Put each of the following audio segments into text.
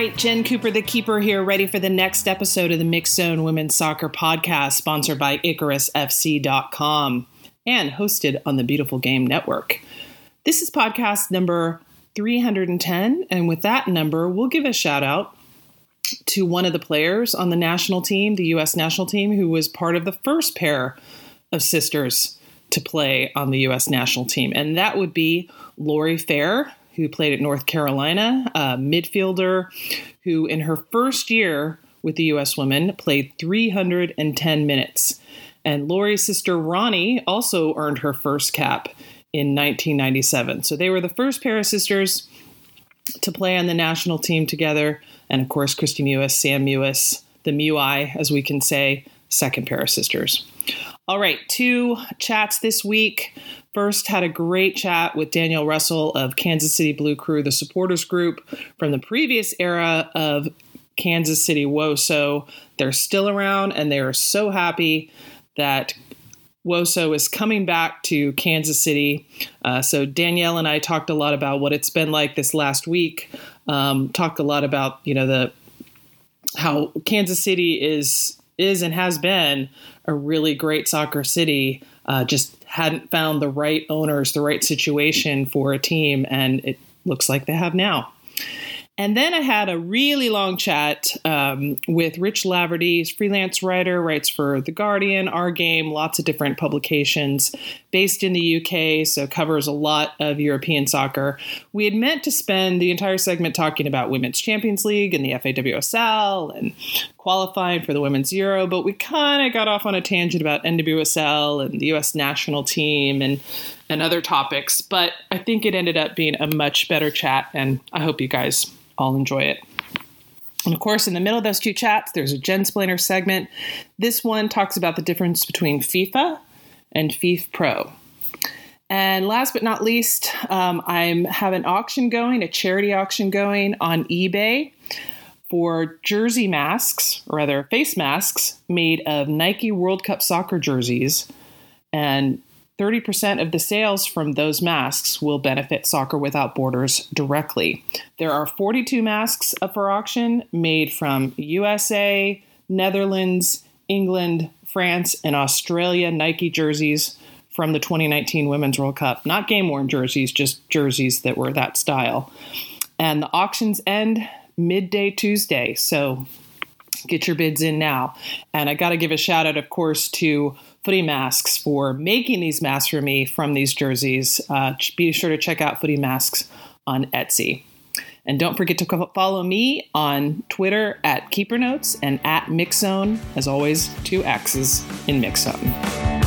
right, Jen Cooper, the keeper here, ready for the next episode of the Mixxed Zone Women's Soccer Podcast, sponsored by IcarusFC.com and hosted on the Beautiful Game Network. This is podcast number 310, and with that number, we'll give a shout out to one of the players on the national team, the U.S. national team, who was part of the first pair of sisters to play on the U.S. national team, and that would be Lorrie Fair, who played at North Carolina, a midfielder who, in her first year with the U.S. women, played 310 minutes. And Lorrie's sister Ronnie also earned her first cap in 1997. So they were the first pair of sisters to play on the national team together. And of course, Kristie Mewis, Sam Mewis, the Mewi, as we can say, second pair of sisters. All right, two chats this week. First, had a great chat with Danielle Russell of Kansas City Blue Crew, the supporters group from the previous era of Kansas City WOSO. They're still around and they are so happy that WOSO is coming back to Kansas City. Uh, so Danielle and I talked a lot about what it's been like this last week. Um, talked a lot about you know the how Kansas City is is and has been a really great soccer city. Uh, just hadn't found the right owners, the right situation for a team, and it looks like they have now. And then I had a really long chat um, with Rich Laverty, freelance writer, writes for The Guardian, Our Game, lots of different publications, based in the UK, so covers a lot of European soccer. We had meant to spend the entire segment talking about Women's Champions League and the FAWSL and qualifying for the Women's Euro, but we kind of got off on a tangent about NWSL and the US national team and and other topics, but I think it ended up being a much better chat, and I hope you guys all enjoy it. And of course, in the middle of those two chats, there's a Jensplainer segment. This one talks about the difference between FIFA and FIFPro. And last but not least, um, I have an auction going, a charity auction going on eBay for jersey masks, or rather face masks, made of Nike World Cup soccer jerseys. And 30% of the sales from those masks will benefit Soccer Without Borders directly. There are 42 masks up for auction made from USA, Netherlands, England, France, and Australia Nike jerseys from the 2019 Women's World Cup. Not game worn jerseys, just jerseys that were that style. And the auctions end midday Tuesday. So get your bids in now. And I got to give a shout out, of course, to Footy Masks for making these masks for me from these jerseys. Uh, be sure to check out Footy Masks on Etsy. And don't forget to follow me on Twitter at Keeper Notes and at Mixzone. As always, two X's in Mixzone.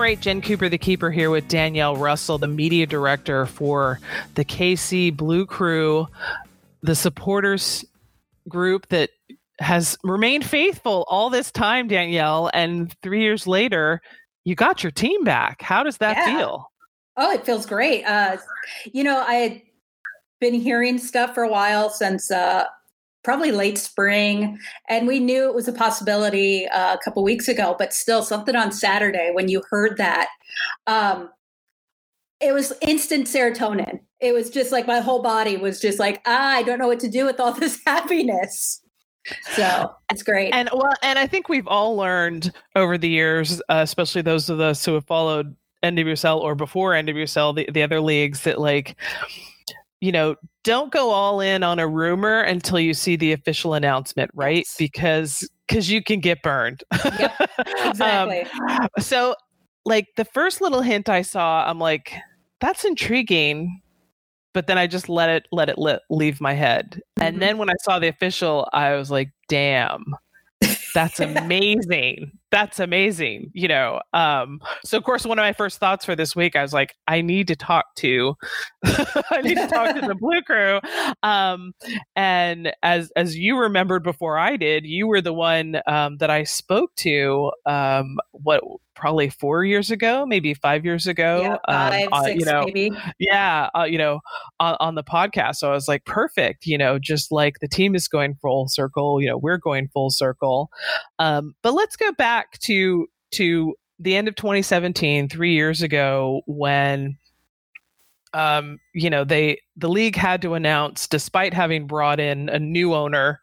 Right, Jen Cooper, the keeper, here with Danielle Russell, the media director for the KC Blue Crew, the supporters group that has remained faithful all this time, Danielle. And three years later, you got your team back. How does that yeah. feel? Oh, it feels great. Uh, you know, I had been hearing stuff for a while since uh, probably late spring and we knew it was a possibility uh, a couple weeks ago but still something on saturday when you heard that. Um, it was instant serotonin. It was just like my whole body was just like ah, i don't know what to do with all this happiness. So it's great. And well and i think we've all learned over the years uh, especially those of us who have followed nwsl or before nwsl the, the other leagues that like you know, don't go all in on a rumor until you see the official announcement, right? Yes. Because because you can get burned. Yep, exactly. um, so, like the first little hint I saw, I'm like, that's intriguing, but then I just let it let it li- leave my head. Mm-hmm. And then when I saw the official, I was like, damn, that's amazing that's amazing you know um so of course one of my first thoughts for this week i was like i need to talk to i need to talk to the blue crew um and as as you remembered before i did you were the one um that i spoke to um what probably four years ago, maybe five years ago. Yeah, um, five, um, uh, six, you know, maybe. Yeah, uh, you know, on, on, the podcast. So I was like, perfect. You know, just like the team is going full circle. You know, we're going full circle. Um, but let's go back to to the end of 2017, three years ago, when um, you know, they the league had to announce, despite having brought in a new owner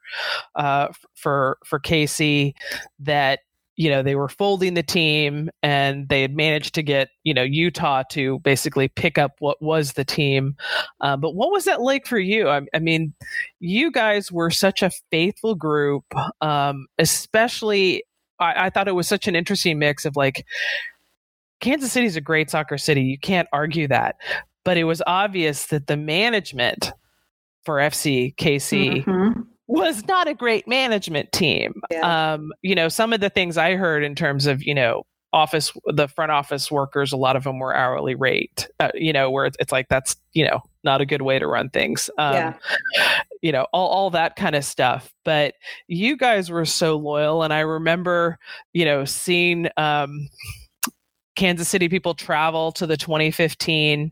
uh, for for Casey, that you know they were folding the team and they had managed to get you know Utah to basically pick up what was the team. Uh, but what was that like for you? I, I, mean, you guys were such a faithful group, um, especially. I, I thought it was such an interesting mix of like. Kansas City is a great soccer city. You can't argue that but it was obvious that the management for FC KC mm-hmm. Was not a great management team. Yeah. Um, you know, some of the things I heard in terms of, you know, office the front office workers a lot of them were hourly rate uh, you know where it's, it's, like that's you know not a good way to run things um, yeah. you know all, all that kind of stuff but you guys were so loyal and i remember you know seeing um, kansas city people travel to the 2015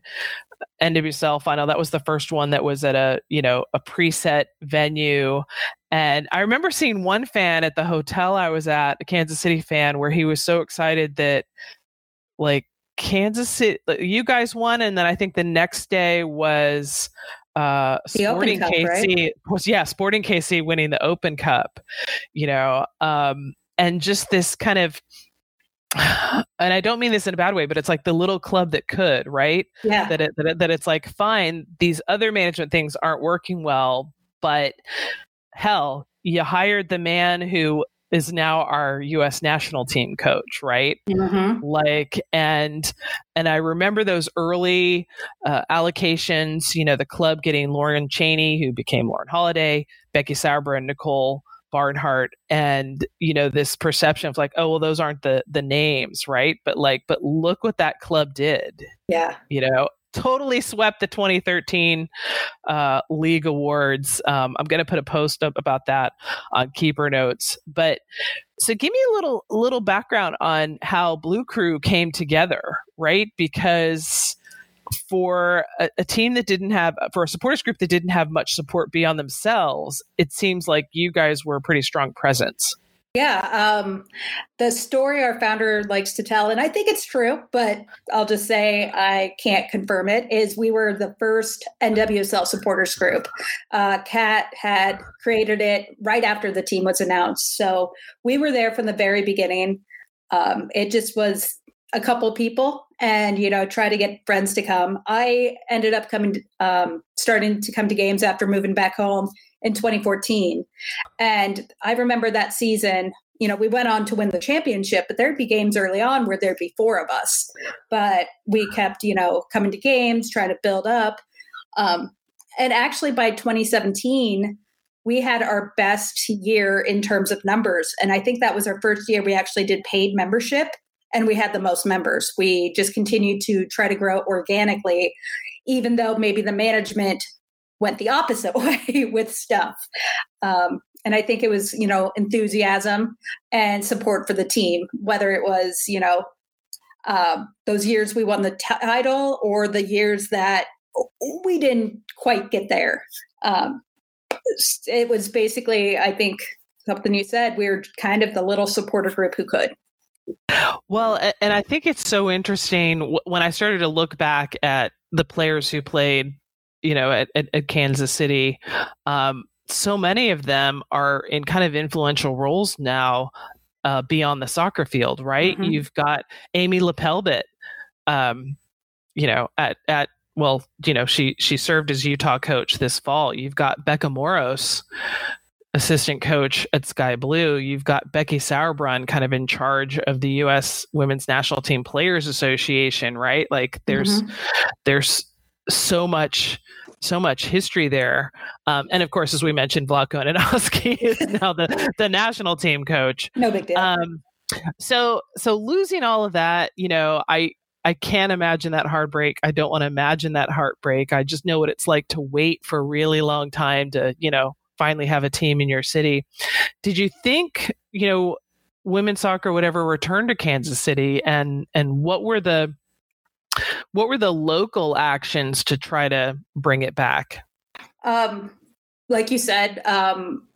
NWSL final. That was the first one that was at a you know a preset venue, and I remember seeing one fan at the hotel I was at, a Kansas City fan, where he was so excited that like Kansas City, you guys won, and then I think the next day was uh Sporting Cup, KC right? was yeah Sporting KC winning the Open Cup, you know, um, and just this kind of and I don't mean this in a bad way, but it's like the little club that could, right? Yeah. That it, that, it, that it's like fine, these other management things aren't working well, but hell, you hired the man who is now our U.S. national team coach, right? Mm-hmm. Like, and and I remember those early uh, allocations. You know, the club getting Lauren Cheney, who became Lauren Holiday, Becky Sauerbrunn, and Nicole Barnhart and you know this perception of like oh well those aren't the the names right? But like but look what that club did. Yeah. You know totally swept the 2013 uh, league awards. Um, i'm going to put a post up about that on keeper notes. But so give me a little little background on how blue crew came together right? Because for a, a, team that didn't have for a supporters group that didn't have much support beyond themselves it seems like you guys were a pretty strong presence. Yeah um, the story our founder likes to tell and i think it's true but i'll just say i can't confirm it is we were the first nwsl supporters group. Uh, kat had created it right after the team was announced so we were there from the very beginning. Um, it just was a couple people and you know try to get friends to come. I ended up coming um, starting to come to games after moving back home in 2014 and i remember that season you know we went on to win the championship but there'd be games early on where there'd be four of us. But we kept you know coming to games trying to build up. Um, and actually by 2017 we had our best year in terms of numbers. And i think that was our first year we actually did paid membership and we had the most members. We just continued to try to grow organically, even though maybe the management went the opposite way with stuff. Um, and I think it was, you know, enthusiasm and support for the team, whether it was, you know, uh, those years we won the t- title or the years that we didn't quite get there. Um, it was basically, I think, something you said. We were kind of the little supporter group who could. Well, and I think it's so interesting when I started to look back at the players who played, you know, at, at, at Kansas City. Um, so many of them are in kind of influential roles now uh, beyond the soccer field, right? Mm-hmm. You've got Amy LePeilbet, um, you know, at at well, you know, she she served as Utah coach this fall. You've got Becca Moros, assistant coach at Sky Blue, you've got Becky Sauerbrunn kind of in charge of the U.S. Women's National Team Players Association, right? Like there's mm-hmm. there's so much so much history there, um, and of course, as we mentioned, Vlatko Andonovski is now the the national team coach. No big deal. Um, so so losing all of that, you know, I I can't imagine that heartbreak. I don't want to imagine that heartbreak. I just know what it's like to wait for a really long time to, you know, finally have a team in your city. Did you think, you know, women's soccer would ever return to Kansas City and and what were the what were the local actions to try to bring it back? Um, like you said, um,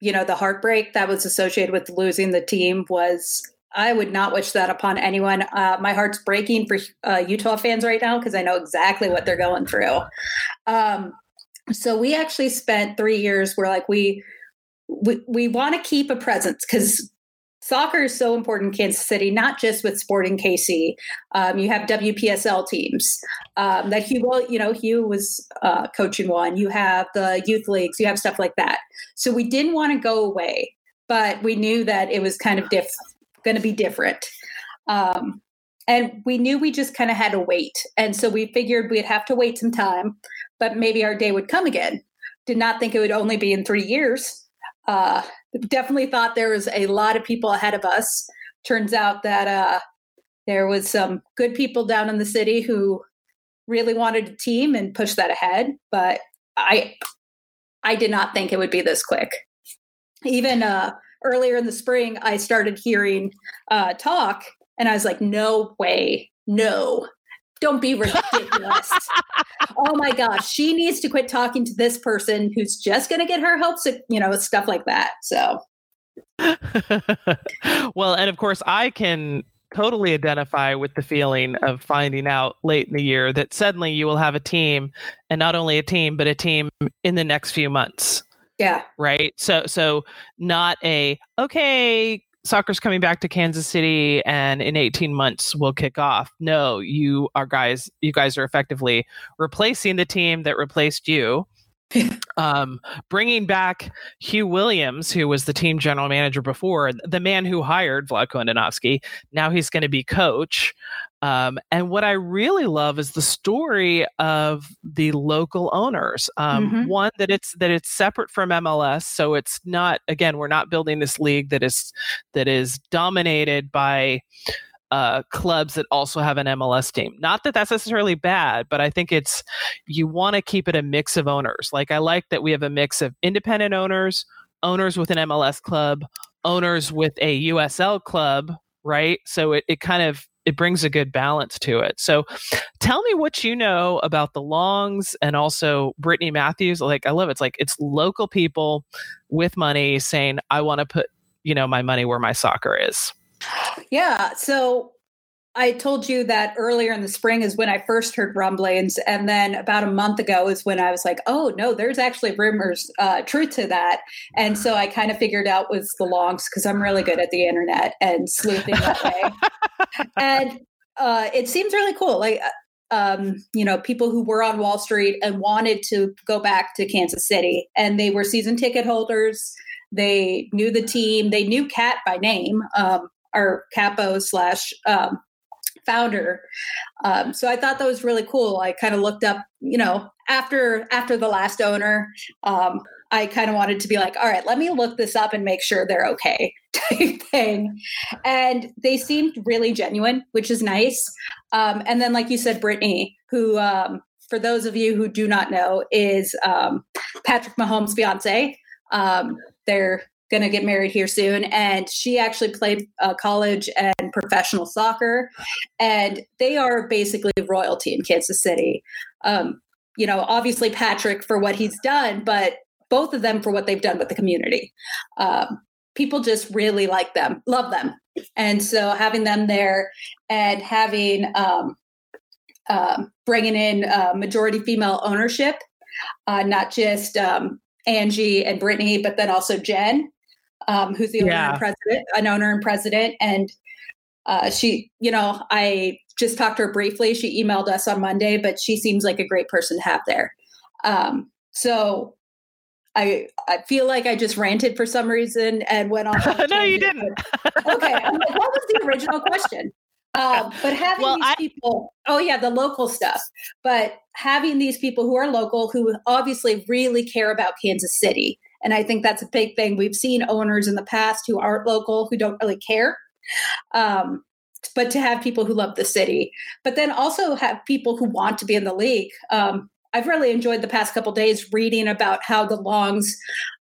you know, the heartbreak that was associated with losing the team was I would not wish that upon anyone. Uh, my heart's breaking for uh, Utah fans right now because I know exactly what they're going through. Um, so we actually spent three years where like we we, we want to keep a presence because soccer is so important in Kansas City, not just with Sporting KC. Um, you have WPSL teams um, that Huw, well, you know, Huw was uh, coaching one. You have the youth leagues. You have stuff like that. So we didn't want to go away, but we knew that it was kind of diff- going to be different. Um, and we knew we just kind of had to wait. And so we figured we'd have to wait some time, but maybe our day would come again. Did not think it would only be in three years uh, definitely thought there was a lot of people ahead of us. Turns out that uh, there was some good people down in the city who really wanted a team and pushed that ahead. But I, I did not think it would be this quick. Even uh, earlier in the spring, I started hearing uh, talk, and I was like, "No way, no, don't be ridiculous. oh my gosh, she needs to quit talking to this person who's just going to get her hopes, you know, stuff like that. So, well, and of course, I can totally identify with the feeling of finding out late in the year that suddenly you will have a team and not only a team, but a team in the next few months. Yeah. Right. So, so not a, okay, soccer's coming back to Kansas City and in 18 months we'll kick off. No, you are guys, you guys are effectively replacing the team that replaced you. um, bringing back Huw Williams, who was the team general manager before, the man who hired Vlatko Andonovski. Now he's going to be coach. Um, and what I really love is the story of the local owners. Um, mm-hmm. One that it's that it's separate from MLS, so it's not. Again, we're not building this league that is that is dominated by uh, clubs that also have an MLS team. Not that that's necessarily bad, but I think it's you want to keep it a mix of owners. Like I like that we have a mix of independent owners, owners with an MLS club, owners with a USL club, right? So it, it kind of it brings a good balance to it. So tell me what you know about the Longs and also Brittany Matthews. Like I love it. It's like it's local people with money saying, I want to put, you know, my money where my soccer is. Yeah. So I told you that earlier in the spring is when I first heard rumblings, and then about a month ago is when I was like, "Oh no, there's actually rumors, uh, truth to that." And so I kind of figured out was the longs because I'm really good at the internet and sleuthing that way. and uh, it seems really cool. Like, uh, um, you know, people who were on Wall Street and wanted to go back to Kansas City, and they were season ticket holders. They knew the team. They knew Cat by name. Um, our capo slash um, founder. Um, so I thought that was really cool. I kind of looked up, you know, after after the last owner, um, I kind of wanted to be like, all right, let me look this up and make sure they're okay, type thing. And they seemed really genuine, which is nice. Um, and then, like you said, Brittany, who um, for those of you who do not know, is um, Patrick Mahomes' fiance. Um, they're going to get married here soon. And she actually played uh, college and professional soccer. And they are basically royalty in Kansas City. Um, you know, obviously Patrick for what he's done, but both of them for what they've done with the community. Um, people just really like them, love them. And so having them there and having um, uh, bringing in uh, majority female ownership, uh, not just um, Angie and Brittany, but then also Jen um, who's the owner yeah. and president, an owner and president. And uh, she, you know, I just talked to her briefly. She emailed us on Monday, but she seems like a great person to have there. Um, so I I feel like I just ranted for some reason and went off. no, you didn't. okay, I'm like, what was the original question? Um, but having well, these I, people, oh yeah, the local stuff. But having these people who are local, who obviously really care about Kansas City, and I think that's a big thing. We've seen owners in the past who aren't local, who don't really care. Um, but to have people who love the city, but then also have people who want to be in the league. Um, I've really enjoyed the past couple days reading about how the Longs,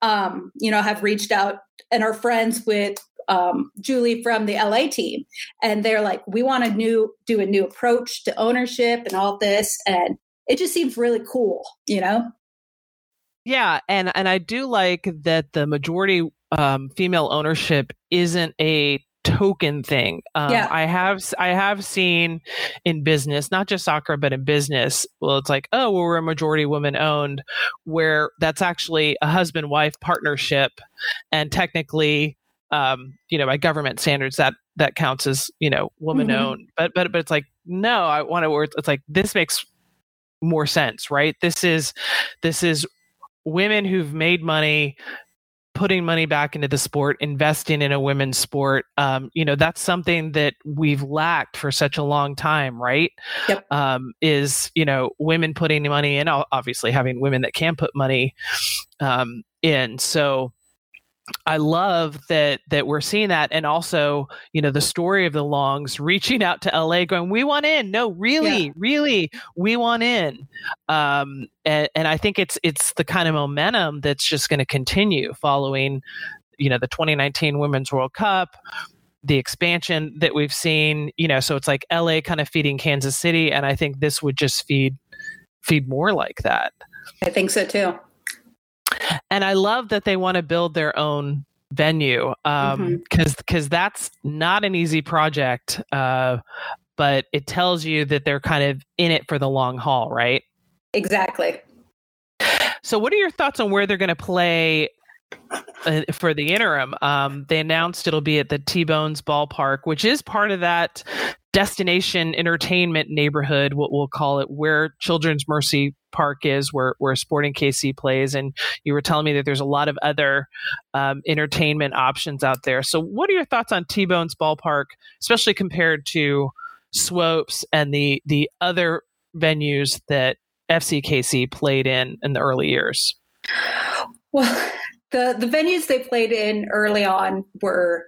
um, you know, have reached out and are friends with um, Julie from the LA team, and they're like, we want to new do a new approach to ownership and all this, and it just seems really cool, you know. Yeah, and and I do like that the majority um, female ownership isn't a token thing. Um, yeah. I have I have seen in business, not just soccer, but in business. Well, it's like, oh, well, we're a majority woman owned, where that's actually a husband wife partnership, and technically, um, you know, by government standards, that that counts as you know woman mm-hmm. owned. But but but it's like no, I want to. It's like this makes more sense, right? This is this is women who've made money putting money back into the sport, investing in a women's sport. Um, you know, that's something that we've lacked for such a long time, right? Yep. Um, is, you know, women putting money in, obviously having women that can put money um, in. So, I love that that we're seeing that, and also, you know, the story of the Longs reaching out to LA, going, "We want in." No, really, yeah. really, we want in. Um, and, and I think it's it's the kind of momentum that's just going to continue following, you know, the 2019 Women's World Cup, the expansion that we've seen. You know, so it's like LA kind of feeding Kansas City, and I think this would just feed feed more like that. I think so too and I love that they want to build their own venue because um, because mm-hmm. that's not an easy project. Uh, but it tells you that they're kind of in it for the long haul, right? Exactly. So, what are your thoughts on where they're going to play uh, for the interim? Um, they announced it'll be at the T Bones Ballpark, which is part of that destination entertainment neighborhood, what we'll call it, where Children's Mercy Park is, where where Sporting KC plays. And you were telling me that there's a lot of other um, entertainment options out there. So, what are your thoughts on T Bones Ballpark, especially compared to Swopes and the the other venues that FCKC played in in the early years? Well, the the venues they played in early on were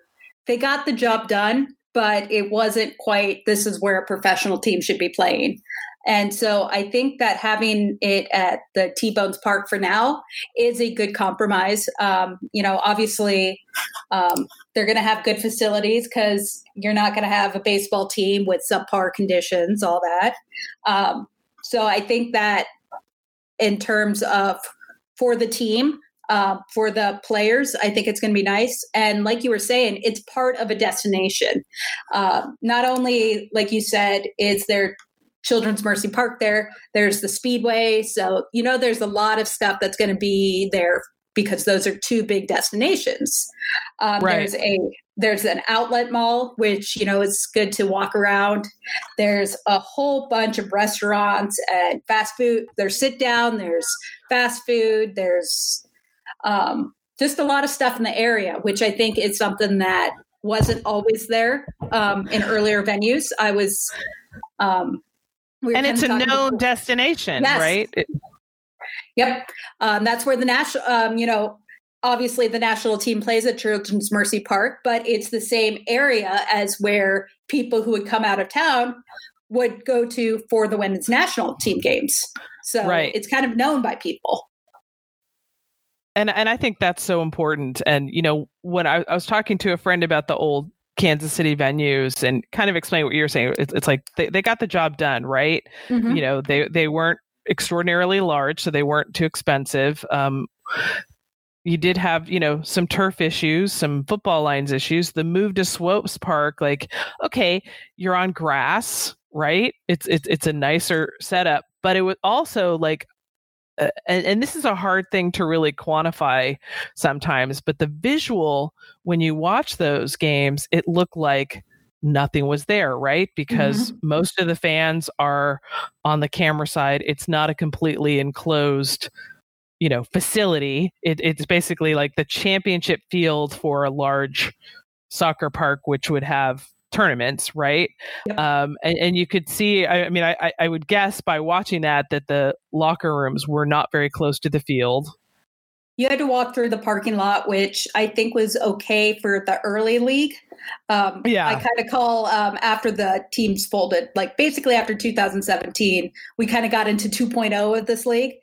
they got the job done but it wasn't quite this is where a professional team should be playing. And so I think that having it at the T Bones Park for now is a good compromise. Um, you know, obviously, um, they're going to have good facilities because you're not going to have a baseball team with subpar conditions, all that. Um, so I think that in terms of for the team, uh, for the players. I think it's going to be nice. And like you were saying, it's part of a destination. Uh, not only, like you said, is there Children's Mercy Park there, there's the Speedway. So, you know, there's a lot of stuff that's going to be there because those are two big destinations. Um, right. There's a there's an outlet mall which you know is good to walk around. There's a whole bunch of restaurants and fast food. There's sit down. There's fast food. There's um, just a lot of stuff in the area, which I think is something that wasn't always there um, in earlier venues. I was, um, we and it's a known destination, yes. right? It- yep, um, that's where the national, um, you know, obviously the national team plays at Children's Mercy Park, but it's the same area as where people who would come out of town would go to for the women's national team games. So right. it's kind of known by people and and I think that's so important. And you know, when I, I was talking to a friend about the old Kansas City venues and kind of explain what you're saying, it's, it's like they, they got the job done, right? Mm-hmm. You know, they they weren't extraordinarily large, so they weren't too expensive. Um, you did have, you know, some turf issues, some football lines issues. The move to Swopes Park, like, okay, you're on grass, right? It's it's it's a nicer setup, but it was also like uh, and, and, this is a hard thing to really quantify sometimes, but the visual, when you watch those games, it looked like nothing was there, right? Because mm-hmm. most of the fans are on the camera side. It's not a completely enclosed, you know, facility. It, it's basically like the championship field for a large soccer park, which would have tournaments, right? Yep. Um, and, and, you could see, I, I mean, I, I would guess by watching that that the locker rooms were not very close to the field. You had to walk through the parking lot, which I think was okay for the early league. Um, yeah. I kind of call um, after the teams folded, like basically after 2017, we kind of got into 2.0 of this league.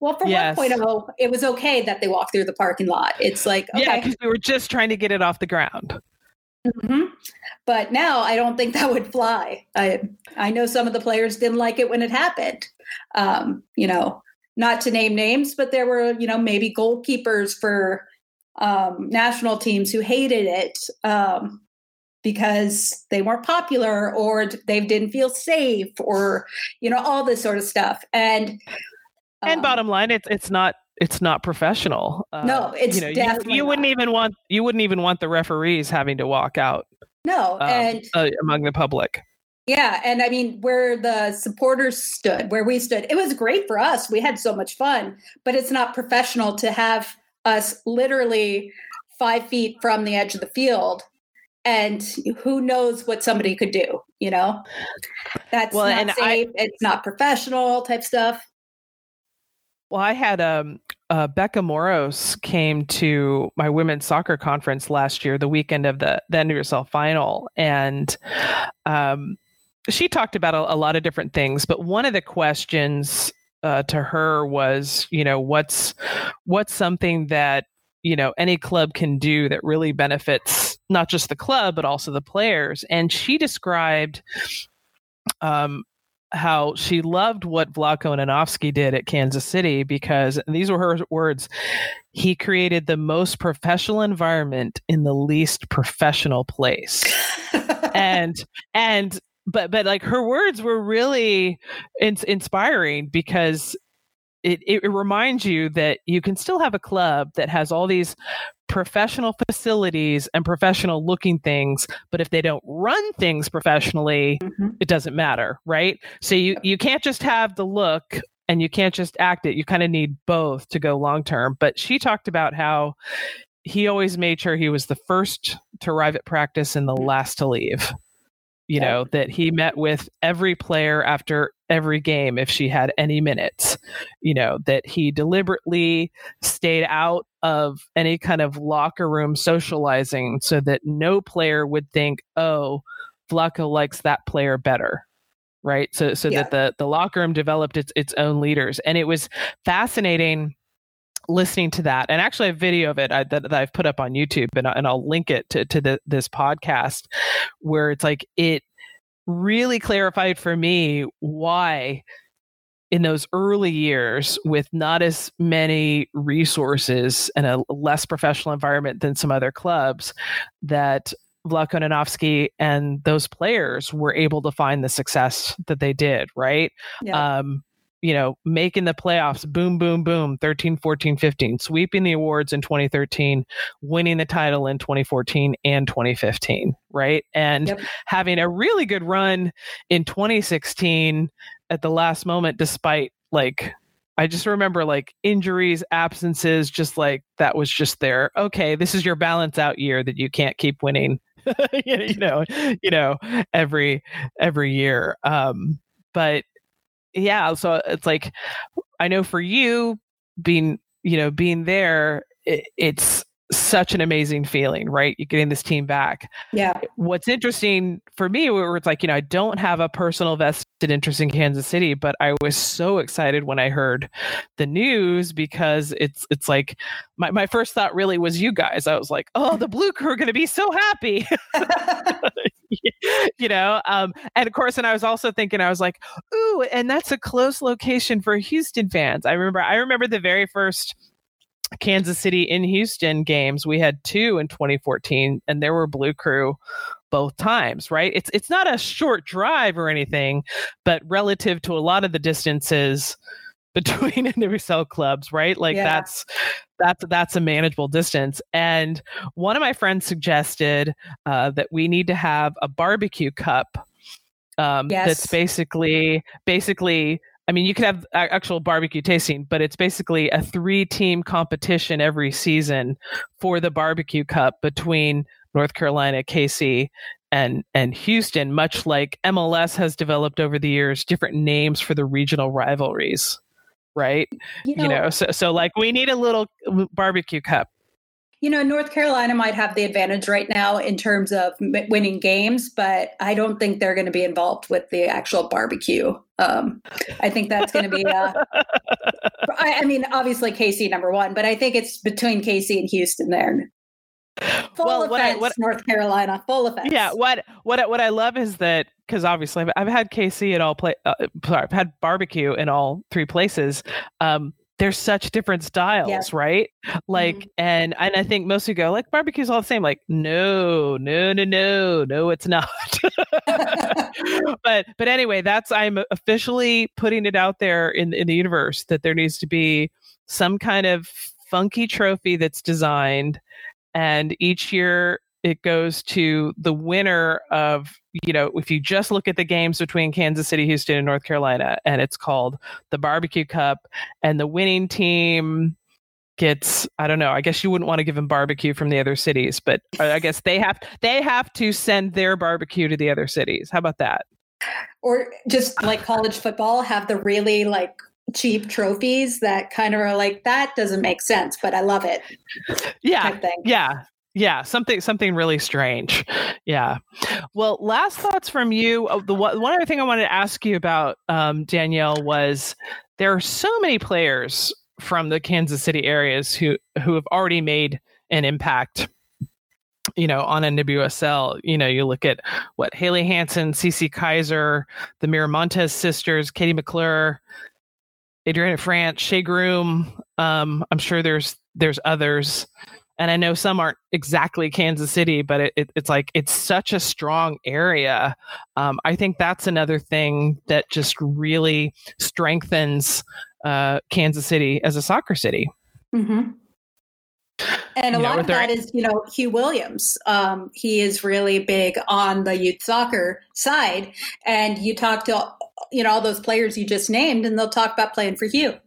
Well, for yes. 1.0, it was okay that they walked through the parking lot. It's like, okay. Yeah, because we were just trying to get it off the ground. Mm-hmm. But now I don't think that would fly. I I know some of the players didn't like it when it happened. Um, you know, not to name names, but there were you know maybe goalkeepers for um, national teams who hated it um, because they weren't popular or they didn't feel safe or you know all this sort of stuff and and um, bottom line it's it's not it's not professional uh, no it's you know you, you wouldn't even want you wouldn't even want the referees having to walk out no um, and uh, among the public. Yeah and i mean where the supporters stood where we stood it was great for us we had so much fun but it's not professional to have us literally five feet from the edge of the field and who knows what somebody could do you know? That's well, not safe I, it's not professional type stuff well i had um uh, becca moros came to my women's soccer conference last year the weekend of the the end of yourself final and um she talked about a, a lot of different things but one of the questions uh, to her was you know what's what's something that you know any club can do that really benefits not just the club but also the players? And she described um, how she loved what Vlatko Andonovski did at Kansas City because these were her words he created the most professional environment in the least professional place. And and but but like her words were really in- inspiring because it, it reminds you that you can still have a club that has all these professional facilities and professional looking things but if they don't run things professionally mm-hmm. it doesn't matter right? So you you can't just have the look and you can't just act it. You kind of need both to go long term. But she talked about how he always made sure he was the first to arrive at practice and the last to leave you know that he met with every player after every game if she had any minutes you know that he deliberately stayed out of any kind of locker room socializing so that no player would think oh Vlatko likes that player better right? So so yeah. that the the locker room developed its its own leaders. And it was fascinating listening to that and actually a video of it I, that, that, I've put up on YouTube and, and I'll link it to, to the, this podcast where it's like it really clarified for me why in those early years with not as many resources and a less professional environment than some other clubs that Vlatko Andonovski and those players were able to find the success that they did, right? Yeah. Um, you know, making the playoffs, boom, boom, boom, 13, 14, 15, sweeping the awards in 2013, winning the title in 2014 and 2015, right? And yep. having a really good run in 2016 at the last moment, despite like, I just remember like injuries, absences, just like that was just there. Okay, this is your balance out year that you can't keep winning, you know, you know, every every year. Um, but yeah, so it's like I know for you being, you know, being there, it, it's such an amazing feeling, right? You're getting this team back. Yeah. What's interesting for me, where it's like, you know, I don't have a personal vested interest in Kansas City, but I was so excited when I heard the news because it's it's like my, my first thought really was you guys. I was like, oh, the blue crew are gonna be so happy. you know um, and of course and i was also thinking i was like ooh and that's a close location for houston fans i remember i remember the very first kansas city in houston games we had two in 2014 and there were blue crew both times right it's it's not a short drive or anything but relative to a lot of the distances between NWSL clubs, right? Like yeah. that's that's that's a manageable distance. And one of my friends suggested uh, that we need to have a barbecue cup. Um, yes. That's basically basically. I mean, you could have actual barbecue tasting, but it's basically a three-team competition every season for the barbecue cup between North Carolina, KC, and and Houston, much like MLS has developed over the years different names for the regional rivalries right? You know, you know, so so like we need a little barbecue cup. You know, North Carolina might have the advantage right now in terms of winning games, but I don't think they're going to be involved with the actual barbecue. Um, I think that's going to be. Uh, I, I mean, obviously KC number one, but I think it's between KC and Houston there. Full well, offense, what I, what, North Carolina. Full offense. Yeah. What what what I love is that because obviously I've, I've, had KC at all play. Uh, sorry, I've had barbecue in all three places. Um, there's such different styles, yeah. right? Like, mm-hmm. and and I think most people go like barbecue's all the same. Like, no, no, no, no, no, it's not. but but anyway, that's I'm officially putting it out there in in the universe that there needs to be some kind of funky trophy that's designed, and each year it goes to the winner of you know if you just look at the games between Kansas City, Houston, and North Carolina, and it's called the Barbecue Cup, and the winning team gets I don't know. I guess you wouldn't want to give them barbecue from the other cities, but I guess they have they have to send their barbecue to the other cities. How about that? Or just like college football, have the really like cheap trophies that kind of are like that doesn't make sense, but I love it. Yeah, yeah, yeah something something really strange. Yeah. Well last thoughts from you. Oh, the one other thing i wanted to ask you about um, danielle was there are so many players from the kansas city areas who who have already made an impact you know, on a NWSL, you know, you look at what Haley Hanson, Cece Kizer, the Miramontes sisters, Katie McClure, Adrianna Franch, Shea Groom. Um, I'm sure there's there's others and I know some aren't exactly Kansas City, but it, it, it's like it's such a strong area. Um, I think that's another thing that just really strengthens uh, Kansas City as a soccer city. Mm-hmm. And a you lot of that is, you know, Huw Williams. Um, he is really big on the youth soccer side. And you talk to, you know, all those players you just named, and they'll talk about playing for Huw.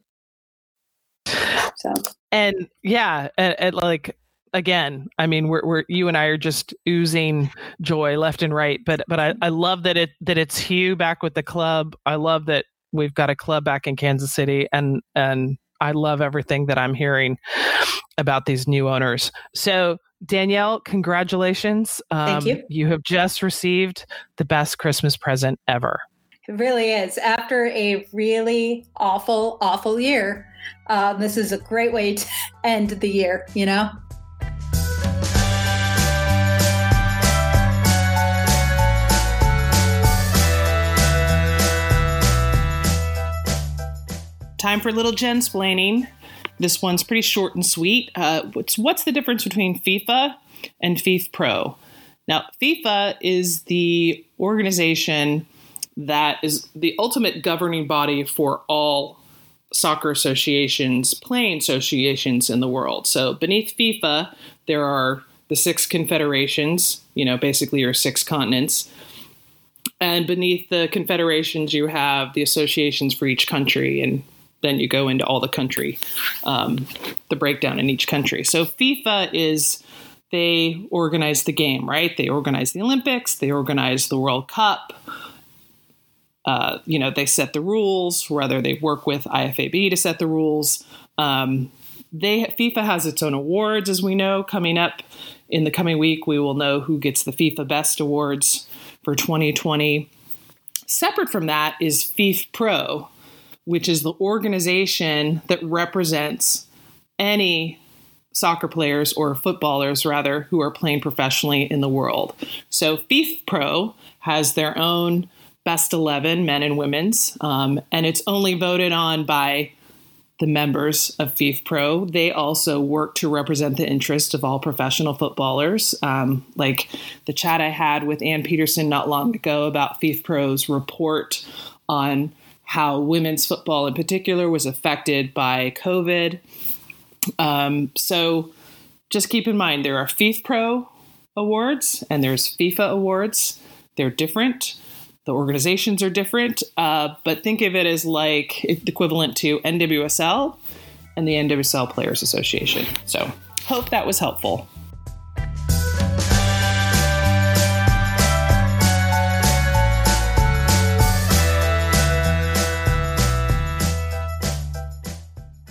So and yeah, and, and, like again, I mean, we're, we're you and I are just oozing joy left and right. But but I, I love that it that it's Huw back with the club. I love that we've got a club back in Kansas City, and and I love everything that I'm hearing about these new owners. So Danielle, congratulations! Um, Thank you. You have just received the best Christmas present ever. It really is. After a really awful, awful year, um, this is a great way to end the year, you know? Time for little splaining. This one's pretty short and sweet. Uh, what's, what's the difference between FIFA and FIFPro? Now, FIFA is the organization that is the ultimate governing body for all soccer associations, playing associations in the world. So beneath FIFA, there are the six confederations, you know, basically your six continents. And beneath the confederations, you have the associations for each country, and then you go into all the country, um, the breakdown in each country. So FIFA is they organize the game, right? They organize the Olympics, they organize the World Cup, uh, you know, they set the rules, whether they work with IFAB to set the rules. Um, they FIFA has its own awards, as we know, coming up in the coming week. We will know who gets the FIFA Best Awards for 2020. Separate from that is FIFPro, which is the organization that represents any soccer players or footballers rather who are playing professionally in the world. So FIFPro has their own best 11 men and women's um, and it's only voted on by the members of FIFPro. They also work to represent the interest of all professional footballers. Um, like the chat I had with Ann Peterson not long ago about FIFPro's report on how women's football in particular was affected by COVID. Um, so just keep in mind there are FIFPro awards and there's FIFA awards. They're different. The organizations are different, uh, but think of it as like equivalent to NWSL and the NWSL Players Association. So, hope that was helpful.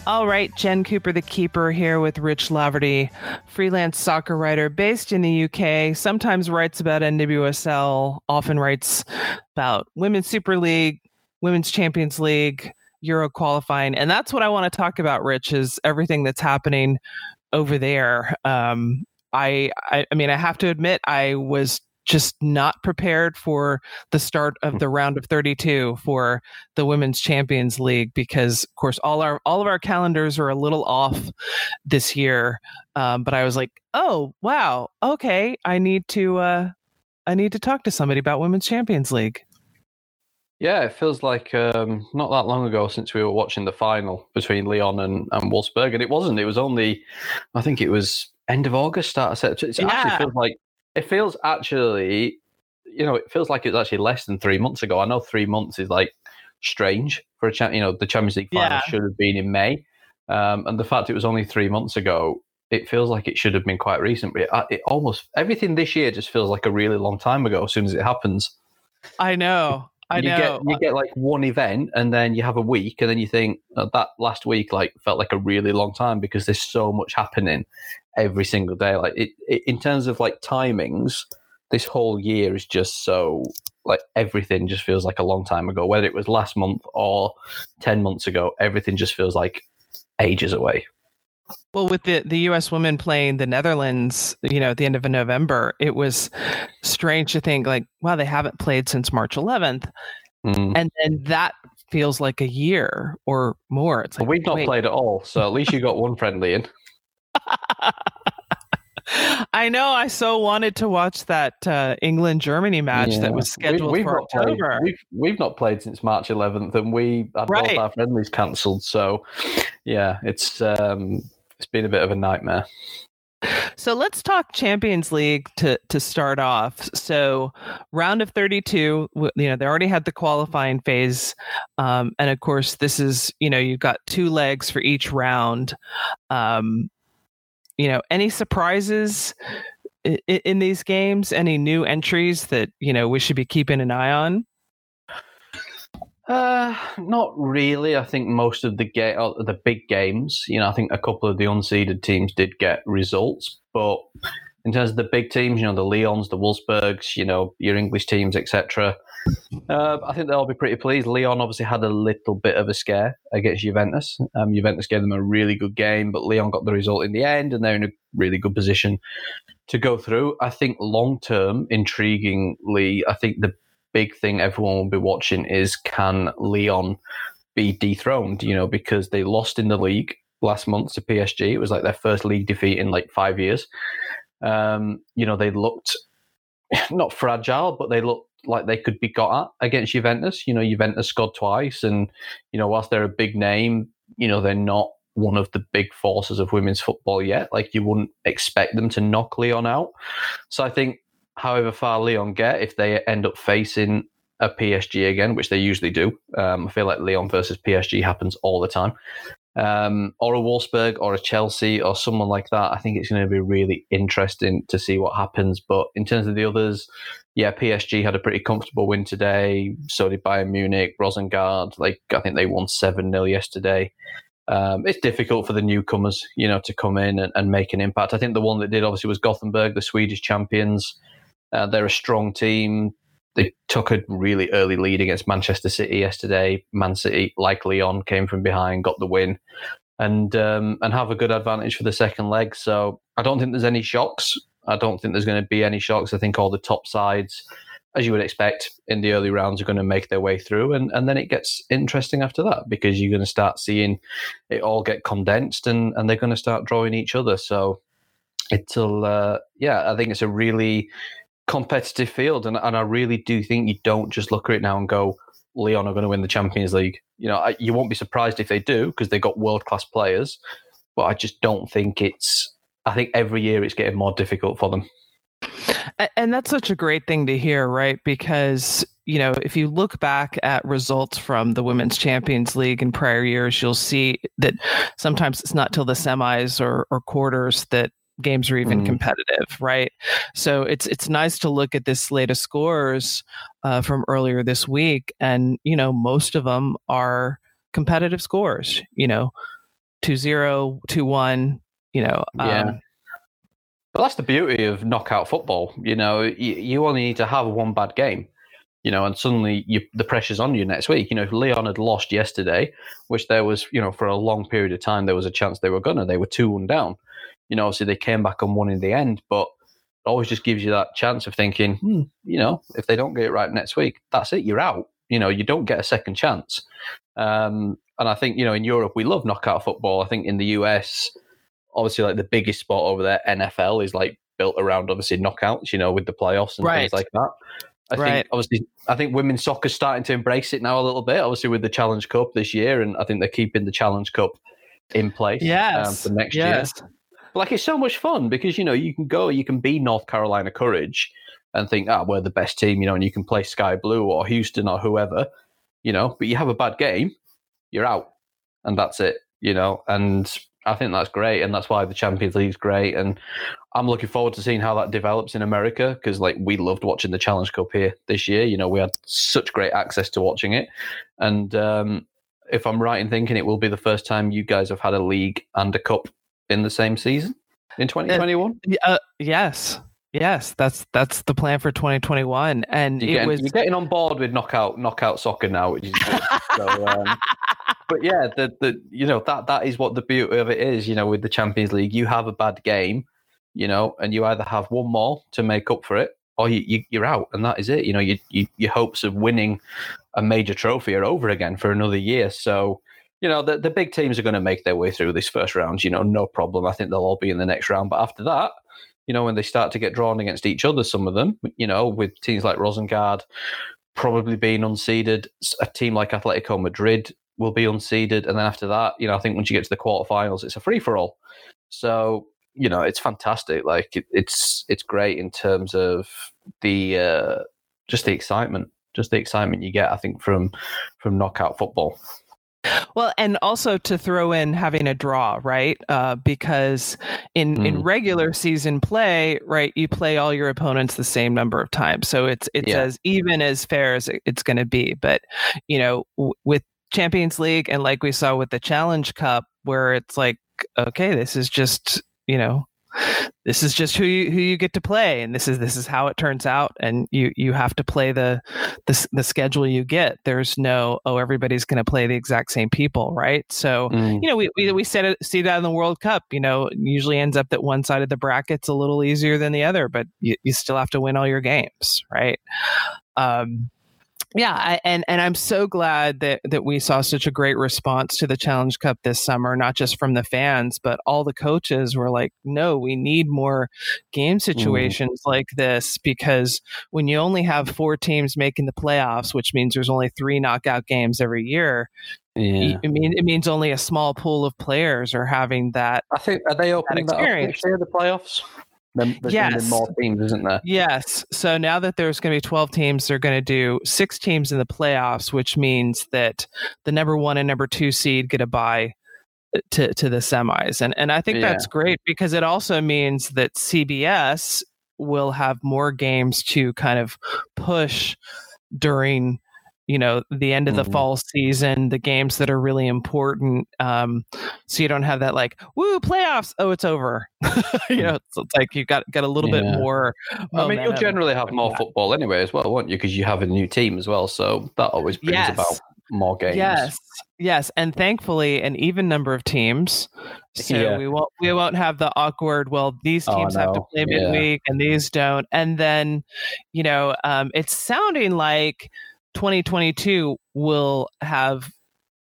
All right, Jen Cooper, the keeper, here with Rich Laverty, freelance soccer writer based in the UK. Sometimes writes about NWSL, often writes about Women's Super League, Women's Champions League, Euro qualifying, and that's what I want to talk about. Rich is everything that's happening over there. Um, I, I, I mean, I have to admit, I was just not prepared for the start of the round of 32 for the women's champions league because of course all our all of our calendars are a little off this year um, but i was like oh wow okay i need to uh i need to talk to somebody about women's champions league yeah, it feels like um, not that long ago since we were watching the final between Lyon and, and Wolfsburg, and it wasn't. It was only, I think it was end of August, start of September. It yeah. actually feels like it feels actually, you know, it feels like it's actually less than three months ago. I know three months is like strange for a champ. You know, the Champions League final yeah. should have been in May, um, and the fact it was only three months ago, it feels like it should have been quite recent. But it, uh, it almost everything this year just feels like a really long time ago. As soon as it happens, I know. I you know. Get, you get like one event, and then you have a week, and then you think oh, that last week like felt like a really long time because there's so much happening every single day. Like it, it in terms of like timings, this whole year is just so like everything just feels like a long time ago. Whether it was last month or ten months ago, everything just feels like ages away. Well, with the, the U.S. women playing the Netherlands, you know, at the end of November, it was strange to think like, wow, they haven't played since March 11th, mm. and then that feels like a year or more. It's like well, we've not wait. played at all, so at least you got one friendly in. I know. I so wanted to watch that uh, England Germany match yeah. that was scheduled we, for October. Played, we've, we've not played since March 11th, and we had right. both our friendlies cancelled. So, yeah, it's um, it's been a bit of a nightmare. So let's talk Champions League to to start off. So round of 32, you know, they already had the qualifying phase. Um, and of course, this is, you know, you've got two legs for each round. Um, you know, any surprises in, in these games? Any new entries that, you know, we should be keeping an eye on? Uh, not really. I think most of the ga- the big games, you know, I think a couple of the unseeded teams did get results, but in terms of the big teams, you know, the Lyons, the Wolfsburgs, you know, your English teams, etc. Uh, I think they'll be pretty pleased. Lyon obviously had a little bit of a scare against Juventus. Um, Juventus gave them a really good game, but Lyon got the result in the end, and they're in a really good position to go through. I think long term, intriguingly, I think the big thing everyone will be watching is can Lyon be dethroned? You know, because they lost in the league last month to PSG. It was like their first league defeat in like five years. Um, you know, they looked not fragile, but they looked like they could be got at against Juventus. You know, Juventus scored twice, and you know, whilst they're a big name, you know, they're not one of the big forces of women's football yet. Like you wouldn't expect them to knock Lyon out. So I think however far Lyon get, if they end up facing a PSG again, which they usually do, um, I feel like Lyon versus PSG happens all the time, um, or a Wolfsburg or a Chelsea or someone like that, I think it's going to be really interesting to see what happens. But in terms of the others, yeah, PSG had a pretty comfortable win today. So did Bayern Munich, Rosengard. Like I think they won seven 0 yesterday. Um, it's difficult for the newcomers, you know, to come in and, and, make an impact. I think the one that did obviously was Gothenburg, the Swedish champions. Uh, they're a strong team. They took a really early lead against Manchester City yesterday. Man City, like Lyon, came from behind, got the win, and um, and have a good advantage for the second leg. So I don't think there's any shocks. I don't think there's going to be any shocks. I think all the top sides, as you would expect in the early rounds, are going to make their way through, and and then it gets interesting after that because you're going to start seeing it all get condensed, and and they're going to start drawing each other. So it'll uh, yeah, I think it's a really competitive field, and, and I really do think you don't just look at it now and go, Lyon are going to win the Champions League. You know, I, you won't be surprised if they do because they've got world class players, but I just don't think it's. I think every year it's getting more difficult for them. And that's such a great thing to hear, right? Because, you know, if you look back at results from the Women's Champions League in prior years, you'll see that sometimes it's not till the semis or, or quarters that games are even mm. competitive, right? So it's it's nice to look at this slate of scores uh, from earlier this week, and you know most of them are competitive scores. You know, 2-0, 2-1, You know, yeah. Um, but that's the beauty of knockout football. You know, you, you only need to have one bad game you know, and suddenly you, the pressure's on you next week. You know, if Lyon had lost yesterday, which there was, you know, for a long period of time, there was a chance they were gonna, they were two one down. You know, obviously they came back and won in the end, but it always just gives you that chance of thinking, hmm, you know, if they don't get it right next week, that's it, you're out. You know, you don't get a second chance. Um, and I think, you know, in Europe, we love knockout football. I think in the US, obviously, like the biggest sport over there, NFL, is like built around obviously knockouts, you know, with the playoffs and Right. things like that. I Right. think obviously, I think women's soccer's starting to embrace it now a little bit, obviously with the Challenge Cup this year, and I think they're keeping the Challenge Cup in place um, Yes. for next yes. year. Like it's so much fun because you know you can go, you can be North Carolina Courage and think, ah, we're the best team, you know, and you can play Sky Blue or Houston or whoever, you know. But you have a bad game, you're out, and that's it, you know. And I think that's great, and that's why the Champions League's great. And I'm looking forward to seeing how that develops in America because, like, we loved watching the Challenge Cup here this year. You know, we had such great access to watching it, and um, if I'm right in thinking, it will be the first time you guys have had a league and a cup in the same season in 2021. Y- Uh, yes. Yes, that's that's the plan for 2021, and You're it getting, was you're getting on board with knockout knockout soccer now, which is good. so, um, but yeah, the the you know that that is what the beauty of it is. You know, with the Champions League, you have a bad game, you know, and you either have one more to make up for it, or you, you you're out, and that is it. You know, you, you, your hopes of winning a major trophy are over again for another year. So. You know the, the big teams are going to make their way through this first round. You know, no problem. I think they'll all be in the next round. But after that, you know, when they start to get drawn against each other, some of them, you know, with teams like Rosengard probably being unseeded, a team like Atletico Madrid will be unseeded, and then after that, you know, I think once you get to the quarterfinals, it's a free for all. So you know, it's fantastic. Like it, it's it's great in terms of the uh, just the excitement, just the excitement you get. I think from from knockout football. Well, and also to throw in having a draw, right? Uh, because in in Mm. regular season play, right, you play all your opponents the same number of times, so it's it's Yeah. as even as fair as it's going to be. But you know, w- with Champions League and like we saw with the Challenge Cup, where it's like, okay, this is just you know. This is just who you who you get to play, and this is this is how it turns out, and you you have to play the the, the schedule you get. There's no oh everybody's going to play the exact same people, right? So Mm. you know we we, we set it, see that in the World Cup. You know, usually ends up that one side of the bracket's a little easier than the other, but you, you still have to win all your games, right? Um, yeah, I, and and I'm so glad that that we saw such a great response to the Challenge Cup this summer, not just from the fans, but all the coaches were like, "No, we need more game mm-hmm. situations like this because when you only have four teams making the playoffs, which means there's only three knockout games every year, Yeah. it, mean, it means only a small pool of players are having that. I think are they opening that, up experience. next year, the playoffs? There- There's Yes. more teams, isn't there? Yes. So now that there's going to be 12 teams, they're going to do six teams in the playoffs, which means that the number one and number two seed get a bye uh, to, to the semis. And, and I think Yeah. that's great because it also means that CBS will have more games to kind of push during you know the end of the Mhm. fall season the games that are really important um so you don't have that like woo playoffs oh it's over you know it's, it's like you got got a little Yeah. bit more I mean, you'll generally have more Yeah. football anyway, as well, won't you? Because you have a new team as well, so that always brings Yes. about more games. Yes, yes, and thankfully, an even number of teams. So Yeah. we won't we won't have the awkward. Well, these Oh, teams have to no. play Yeah. midweek, and these don't. And then, you know, um, it's sounding like 2022 will have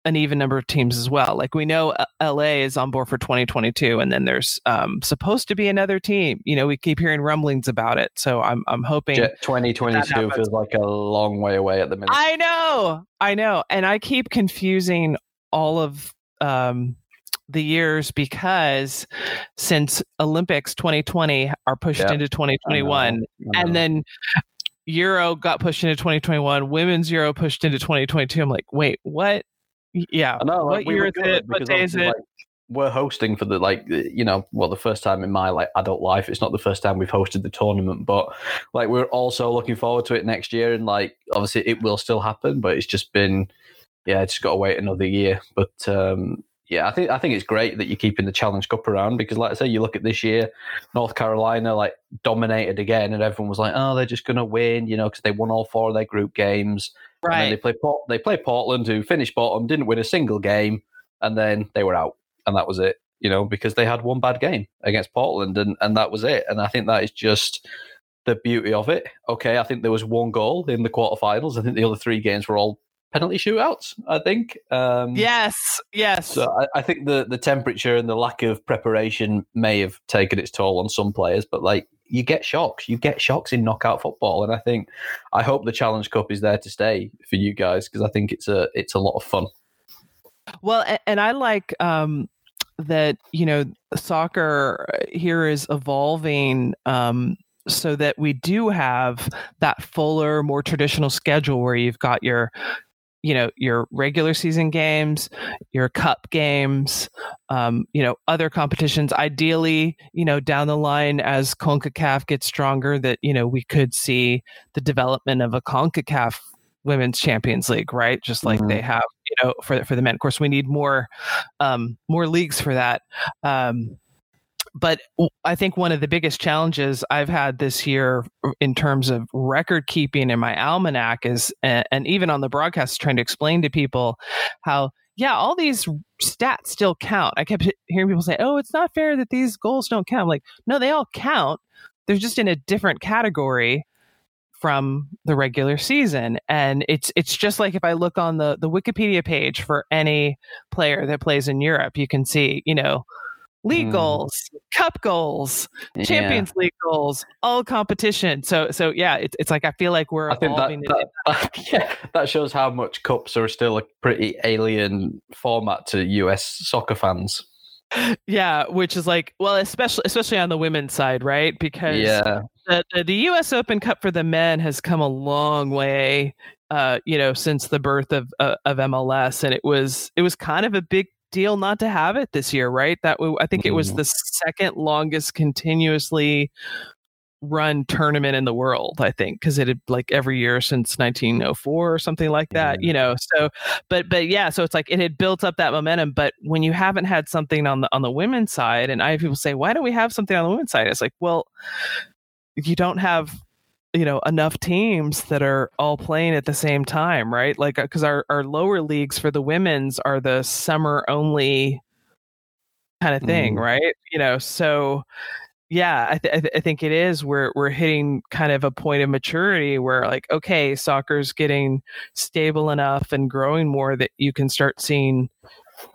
an even number of teams as well. Like we know uh, LA is on board for 2022, and then there's um, supposed to be another team. You know, we keep hearing rumblings about it. So I'm I'm hoping. Jet 2022 happens. feels like a long way away at the minute. I know, I know, and I keep confusing all of um, the years because since Olympics 2020 are pushed Yeah. into I 2021, know, I and then Euro got pushed into 2021, women's Euro pushed into 2022. I'm like, wait, what? Yeah, I know, like, what we year is it? What day is it? Like, we're hosting for the like you know well the first time in my like adult life it's not the first time we've hosted the tournament but like we're also looking forward to it next year and like obviously it will still happen but it's just been yeah it's just got to wait another year but um yeah i think i think it's great that you're keeping the challenge cup around because like i say you look at this year north carolina like dominated again and everyone was like oh they're just gonna win you know because they won all four of their group games and then they right. play Port- they play Portland, who finished bottom, didn't win a single game, and then they were out, and that was it. you know, because they had one bad game against Portland and, and that was it. And I think that is just the beauty of it. Okay, I think there was one goal in the quarterfinals. I think the other three games were all penalty shootouts. I think. Um, yes, yes. So I, I, think the the temperature and the lack of preparation may have taken its toll on some players, but like you get shocks, you get shocks in knockout football, and I think I hope the Challenge Cup is there to stay for you guys because I think it's a it's a lot of fun. Well, and, and I like. Um, that you know soccer here is evolving um, so that we do have that fuller more traditional schedule where you've got your you know your regular season games your cup games um, you know other competitions. Ideally you know down the line as concacaf gets stronger that you know we could see the development of a concacaf women's champions league right? Just like mm-hmm. they have you know for, for the men. Of course we need more um, more leagues for that. Um, but I think one of the biggest challenges I've had this year in terms of record keeping in my almanac is, and even on the broadcast, trying to explain to people how, yeah, all these stats still count. I kept hearing people say, oh, it's not fair that these goals don't count. Like, no, they all count. They're just in a different category from the regular season and it's it's just like if i look on the the wikipedia page for any player that plays in europe you can see you know league mm. goals, cup goals, Champions. League goals, all competition. So, so yeah, it, it's like I feel like we're. I think that, that, that, yeah, that shows how much cups are still a pretty alien format to US soccer fans. Yeah, which is like, well, especially especially on the women's side, right? Because yeah. the, the, the U.S. Open Cup for the men has come a long way, uh, you know, since the birth of uh, of MLS, and it was it was kind of a big deal not to have it this year, right? That I think it was mm-hmm. the second longest continuously run tournament in the world i think because it had like every year since 1904 or something like that you know so but but yeah so it's like it had built up that momentum but when you haven't had something on the on the women's side and i have people say why don't we have something on the women's side it's like well you don't have you know enough teams that are all playing at the same time right like because uh, our, our lower leagues for the women's are the summer only kind of thing mm. right you know so yeah I, th- I, th- I think it is we're we're hitting kind of a point of maturity where like okay soccer's getting stable enough and growing more that you can start seeing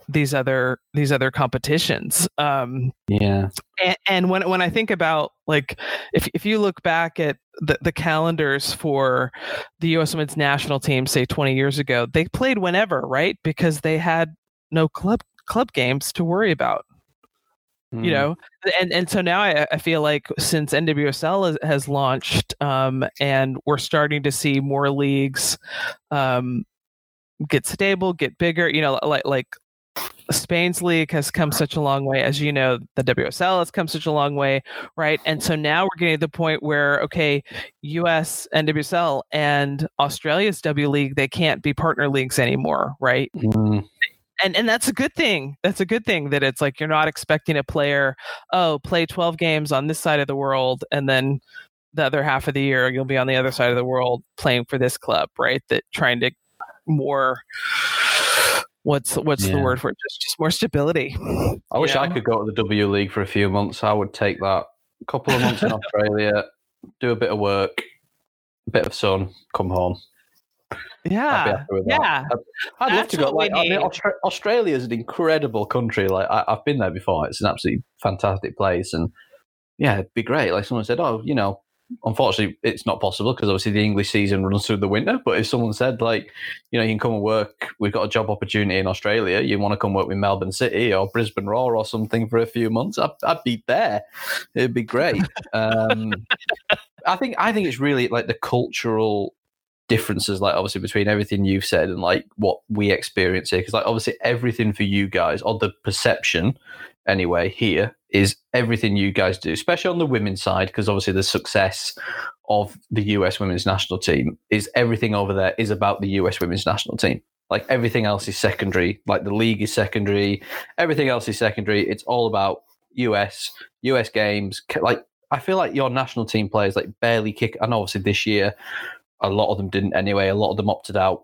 these other these other competitions um yeah and, and, when when i think about like if if you look back at the, the calendars for the us women's national team say 20 years ago they played whenever right because they had no club club games to worry about mm. you know and and so now I, I feel like since nwsl has, has launched um and we're starting to see more leagues um get stable, get bigger. You know, like like Spain's league has come such a long way. As you know, the WSL has come such a long way, right? And so now we're getting to the point where, okay, US NWSL and Australia's W League, they can't be partner leagues anymore, right? Mm. And and that's a good thing. That's a good thing that it's like you're not expecting a player, oh, play 12 games on this side of the world and then the other half of the year you'll be on the other side of the world playing for this club, right? That trying to more what's what's yeah. the word for it? Just just more stability. I wish I could go to the W League for a few months. I would take that. A couple of months in Australia, do a bit of work, a bit of sun, come home. Yeah, yeah. I'd, I'd love to go. Like, I mean, Australia is an incredible country. Like I, have been there before. It's an absolutely fantastic place, and yeah, it'd be great. Like someone said, oh, you know, unfortunately, it's not possible because obviously the English season runs through the winter. But if someone said, like, you know, you can come and work, we've got a job opportunity in Australia, you want to come work with Melbourne City or Brisbane Roar or something for a few months, I'd, I'd be there. It'd be great. Um, I think I think it's really like the cultural differences, like obviously between everything you've said and like what we experience here. Because like obviously everything for you guys, or the perception anyway, here is everything you guys do, especially on the women's side, because obviously the success of the US women's national team is everything over there is about the US women's national team. Like everything else is secondary. Like the league is secondary. Everything else is secondary. It's all about US, US games. Like I feel like your national team players like barely kick. And obviously this year, a lot of them didn't anyway. A lot of them opted out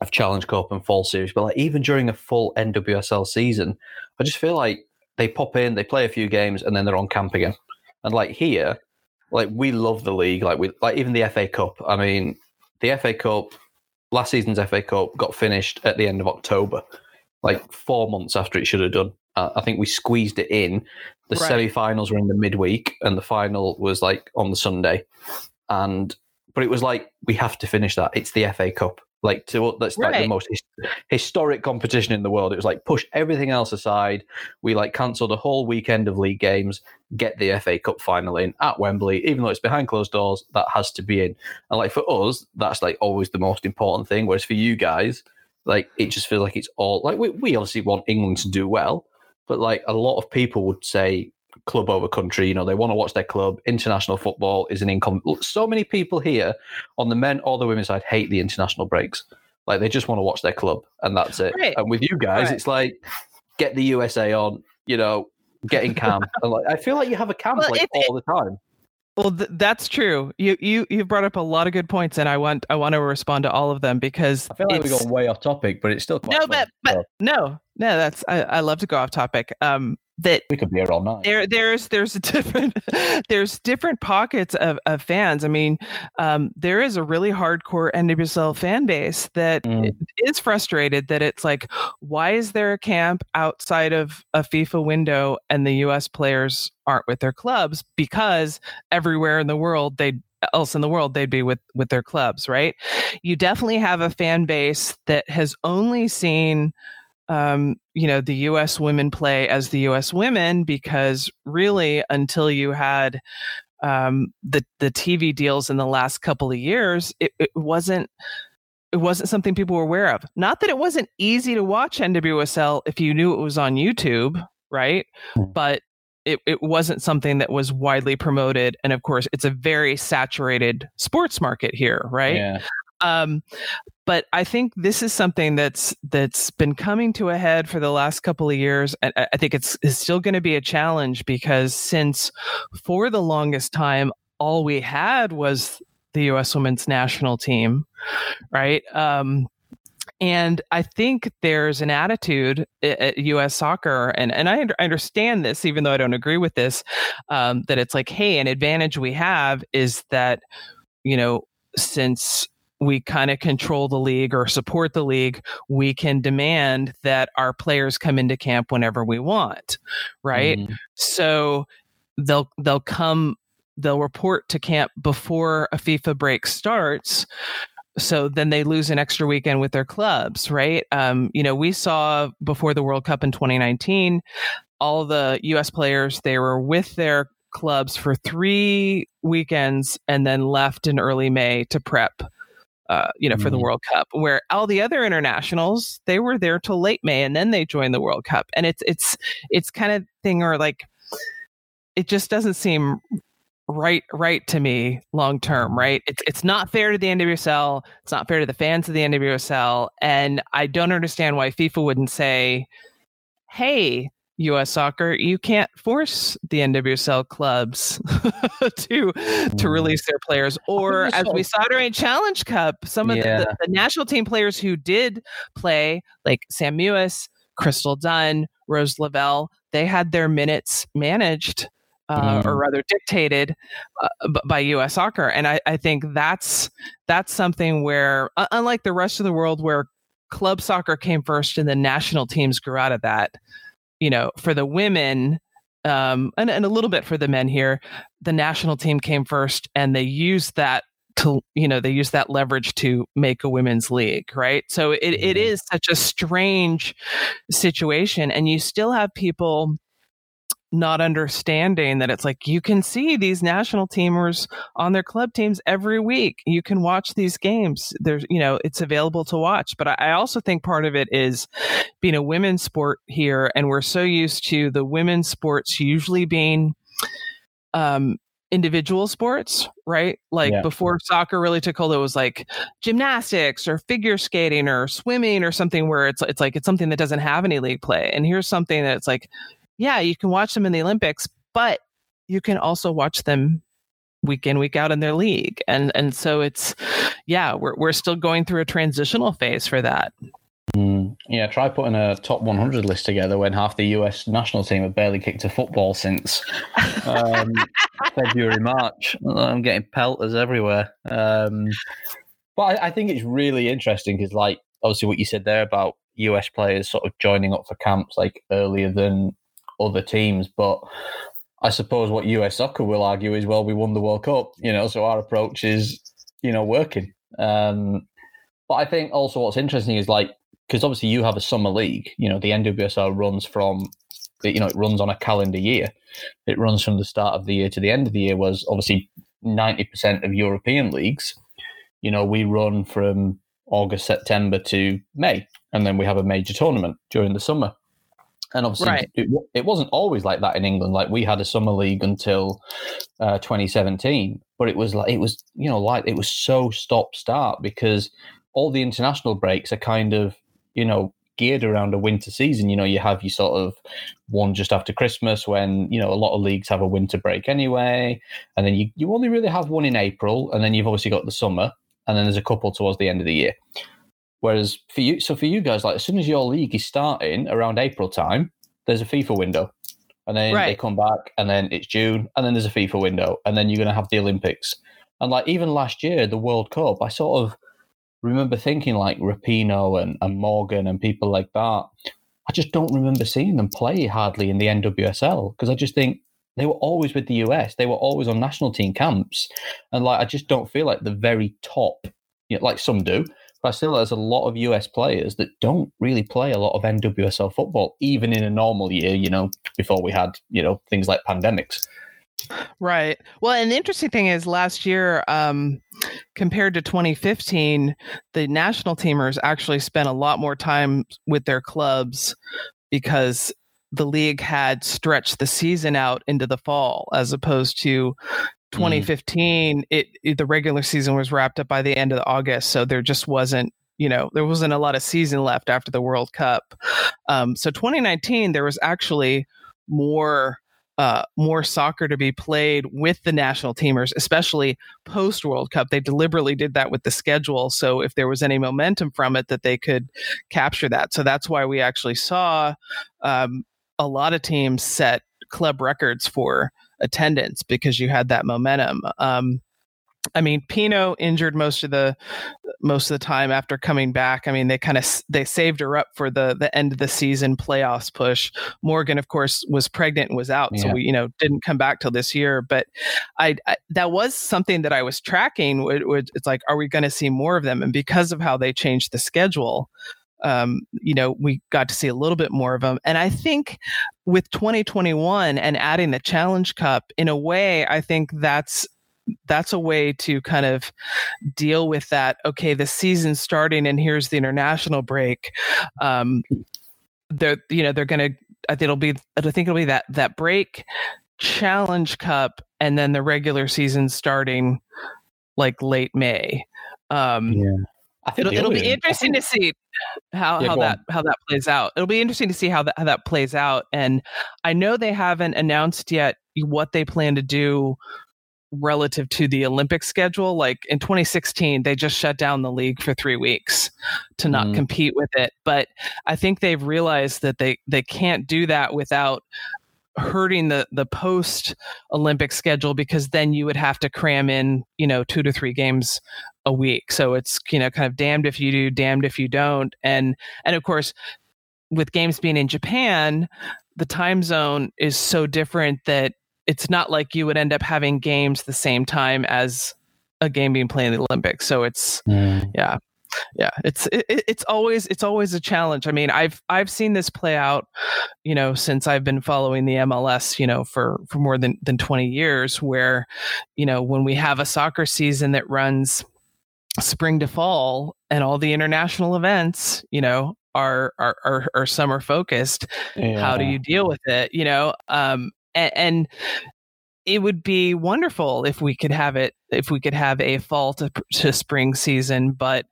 of Challenge Cup and Fall Series. But like even during a full NWSL season, I just feel like they pop in, they play a few games, and then they're on camp again. And like here, like we love the league. Like we like even the FA Cup. I mean, the FA Cup last season's FA Cup got finished at the end of October, like four months after it should have done. Uh, I think we squeezed it in. The Right. semi-finals were in the midweek, and the final was like on the Sunday. And but it was like we have to finish that. It's the FA Cup. Like to that's like the most his- historic competition in the world. It was like push everything else aside. We like cancelled a whole weekend of league games, get the FA Cup final in at Wembley, even though it's behind closed doors. That has to be in. And like for us, that's like always the most important thing. Whereas for you guys, like it just feels like it's all like we, we obviously want England to do well, but like a lot of people would say club over country. You know, they want to watch their club. International football is an income. So many people here on the men or the women's side hate the international breaks. Like they just want to watch their club, and that's it. Right. And with you guys, Right. it's like get the USA on. You know, get in camp. and like I feel like you have a camp Well, like it- it- all the time. Well, th- that's true. You you you've brought up a lot of good points, and I want I want to respond to all of them because I feel like we're it's- going way off topic, but it's still quite no, fun. but but So no, no. That's I, I love to go off topic. Um, that we could be here all night. there there's there's a different there's different pockets of, of fans. I mean, um, there is a really hardcore NWSL fan base that Mm. is frustrated that it's like, why is there a camp outside of a FIFA window and the U.S. players aren't with their clubs? Because everywhere in the world they else in the world they'd be with with their clubs, right? You definitely have a fan base that has only seen um, you know, the U.S. women play as the U.S. women because really, until you had um, the the TV deals in the last couple of years, it, it wasn't it wasn't something people were aware of. Not that it wasn't easy to watch NWSL if you knew it was on YouTube, right? Hmm. But it, it wasn't something that was widely promoted. And of course, it's a very saturated sports market here, right? Yeah. Um, but I think this is something that's that's been coming to a head for the last couple of years, and I think it's, it's still going to be a challenge because since for the longest time all we had was the U.S. Women's National Team, right? Um, and I think there's an attitude at U.S. soccer, and, and I understand this, even though I don't agree with this, um, that it's like, hey, an advantage we have is that, you know, since we kind of control the league or support the league, we can demand that our players come into camp whenever we want, right? Mm. So they'll they'll come they'll report to camp before a FIFA break starts. So then they lose an extra weekend with their clubs, right? Um, you know, we saw before the World Cup in 2019, all the U.S. players they were with their clubs for three weekends and then left in early May to prep. Uh, you know, for the Mhm. World Cup, where all the other internationals they were there till late May and then they joined the World Cup, and it's it's it's kind of thing or like it just doesn't seem right right to me long term right it's it's not fair to the NWSL it's not fair to the fans of the NWSL and I don't understand why FIFA wouldn't say hey US soccer you can't force the NWSL clubs to to release their players or there's as we saw during Challenge Cup some of the, Yeah. the, the national team players who did play like Sam Mewis Crystal Dunn Rose Lavelle they had their minutes managed uh, Mm. or rather dictated uh, by U.S. soccer, and I, I think that's that's something where, uh, unlike the rest of the world, where club soccer came first and the national teams grew out of that, you know, for the women. Um, and, and a little bit for the men here, the national team came first, and they used that to, you know, they used that leverage to make a women's league, right? So it, it Mhm. is such a strange situation, and you still have people not understanding that it's like you can see these national teamers on their club teams every week. You can watch these games. There's, you know, it's available to watch. But I, also think part of it is being a women's sport here, and we're so used to the women's sports usually being um, individual sports, right? Like Yeah. before soccer really took hold, it was like gymnastics or figure skating or swimming or something where it's it's like it's something that doesn't have any league play. And here's something that's like, yeah, you can watch them in the Olympics, but you can also watch them week in week out in their league. And and so it's yeah, we're we're still going through a transitional phase for that. Mm, yeah, try putting a top 100 list together when half the US national team have barely kicked a football since um, February, March. I'm getting pelters everywhere. Um, but I, I, think it's really interesting because, like, obviously, what you said there about US players sort of joining up for camps like earlier than other teams. But I suppose what US soccer will argue is, well, we won the World Cup, you know, so our approach is, you know, working. Um, but I think also what's interesting is like, because obviously you have a summer league, you know, the NWSL runs from, you know, it runs on a calendar year. It runs from the start of the year to the end of the year, was obviously 90% of European leagues, you know, we run from August, September to May, and then we have a major tournament during the summer. And obviously, right. it, it, wasn't always like that in England. Like we had a summer league until uh, 2017, but it was like it was you know like it was so stop start because all the international breaks are kind of you know geared around a winter season. You know, you have your sort of one just after Christmas when, you know, a lot of leagues have a winter break anyway. And then you, you only really have one in April. And then you've obviously got the summer. And then there's a couple towards the end of the year. Whereas for you, so for you guys, like as soon as your league is starting around April time, there's a FIFA window, and then right. they come back, and then it's June, and then there's a FIFA window, and then you're going to have the Olympics. And like even last year, the World Cup, I sort of remember thinking like Rapinoe and, and Morgan and people like that. I just don't remember seeing them play hardly in the NWSL because I just think they were always with the US. They were always on national team camps, and like I just don't feel like the very top, you know, like some do, but still, there's a lot of US players that don't really play a lot of NWSL football, even in a normal year, you know, before we had, you know, things like pandemics. Right. Well, and the interesting thing is last year, um, compared to 2015, the national teamers actually spent a lot more time with their clubs because the league had stretched the season out into the fall as opposed to 2015 mm. it, it, the regular season was wrapped up by the end of august so there just wasn't you know there wasn't a lot of season left after the world cup um, so 2019 there was actually more uh, more soccer to be played with the national teamers, especially post World Cup. They deliberately did that with the schedule. So if there was any momentum from it, that they could capture that. So that's why we actually saw um, a lot of teams set club records for attendance because you had that momentum. Um, I mean, Pinoe injured most of the most of the time after coming back. I mean, they kind of they saved her up for the the end of the season playoffs push. Morgan, of course, was pregnant and was out, yeah. so we you know didn't come back till this year. But I, I that was something that I was tracking. It, it, it's like, are we going to see more of them? And because of how they changed the schedule, um, you know, we got to see a little bit more of them. And I think with 2021 and adding the Challenge Cup, in a way, I think that's that's a way to kind of deal with that. Okay, the season's starting, and here's the international break. Um, they're you know they're going to. I think it'll be. I think it'll be that that break, Challenge Cup, and then the regular season starting like late May. Um, yeah. It'll, it'll be interesting to see how, yeah, how that on. how that plays out. It'll be interesting to see how that how that plays out. And I know they haven't announced yet what they plan to do relative to the Olympic schedule. Like in 2016, they just shut down the league for three weeks to not mm. compete with it. But I think they've realized that they they can't do that without hurting the the post Olympic schedule because then you would have to cram in you know two to three games a week. So it's you know kind of damned if you do, damned if you don't. And and of course, with games being in Japan, the time zone is so different that it's not like you would end up having games the same time as a game being played in the Olympics. So it's mm. yeah yeah it's it, it's always it's always a challenge i mean i've i've seen this play out you know since i've been following the mls you know for for more than than 20 years where you know when we have a soccer season that runs spring to fall and all the international events you know are are are, are summer focused yeah. how do you deal with it you know um and, and it would be wonderful if we could have it if we could have a fall to, to spring season but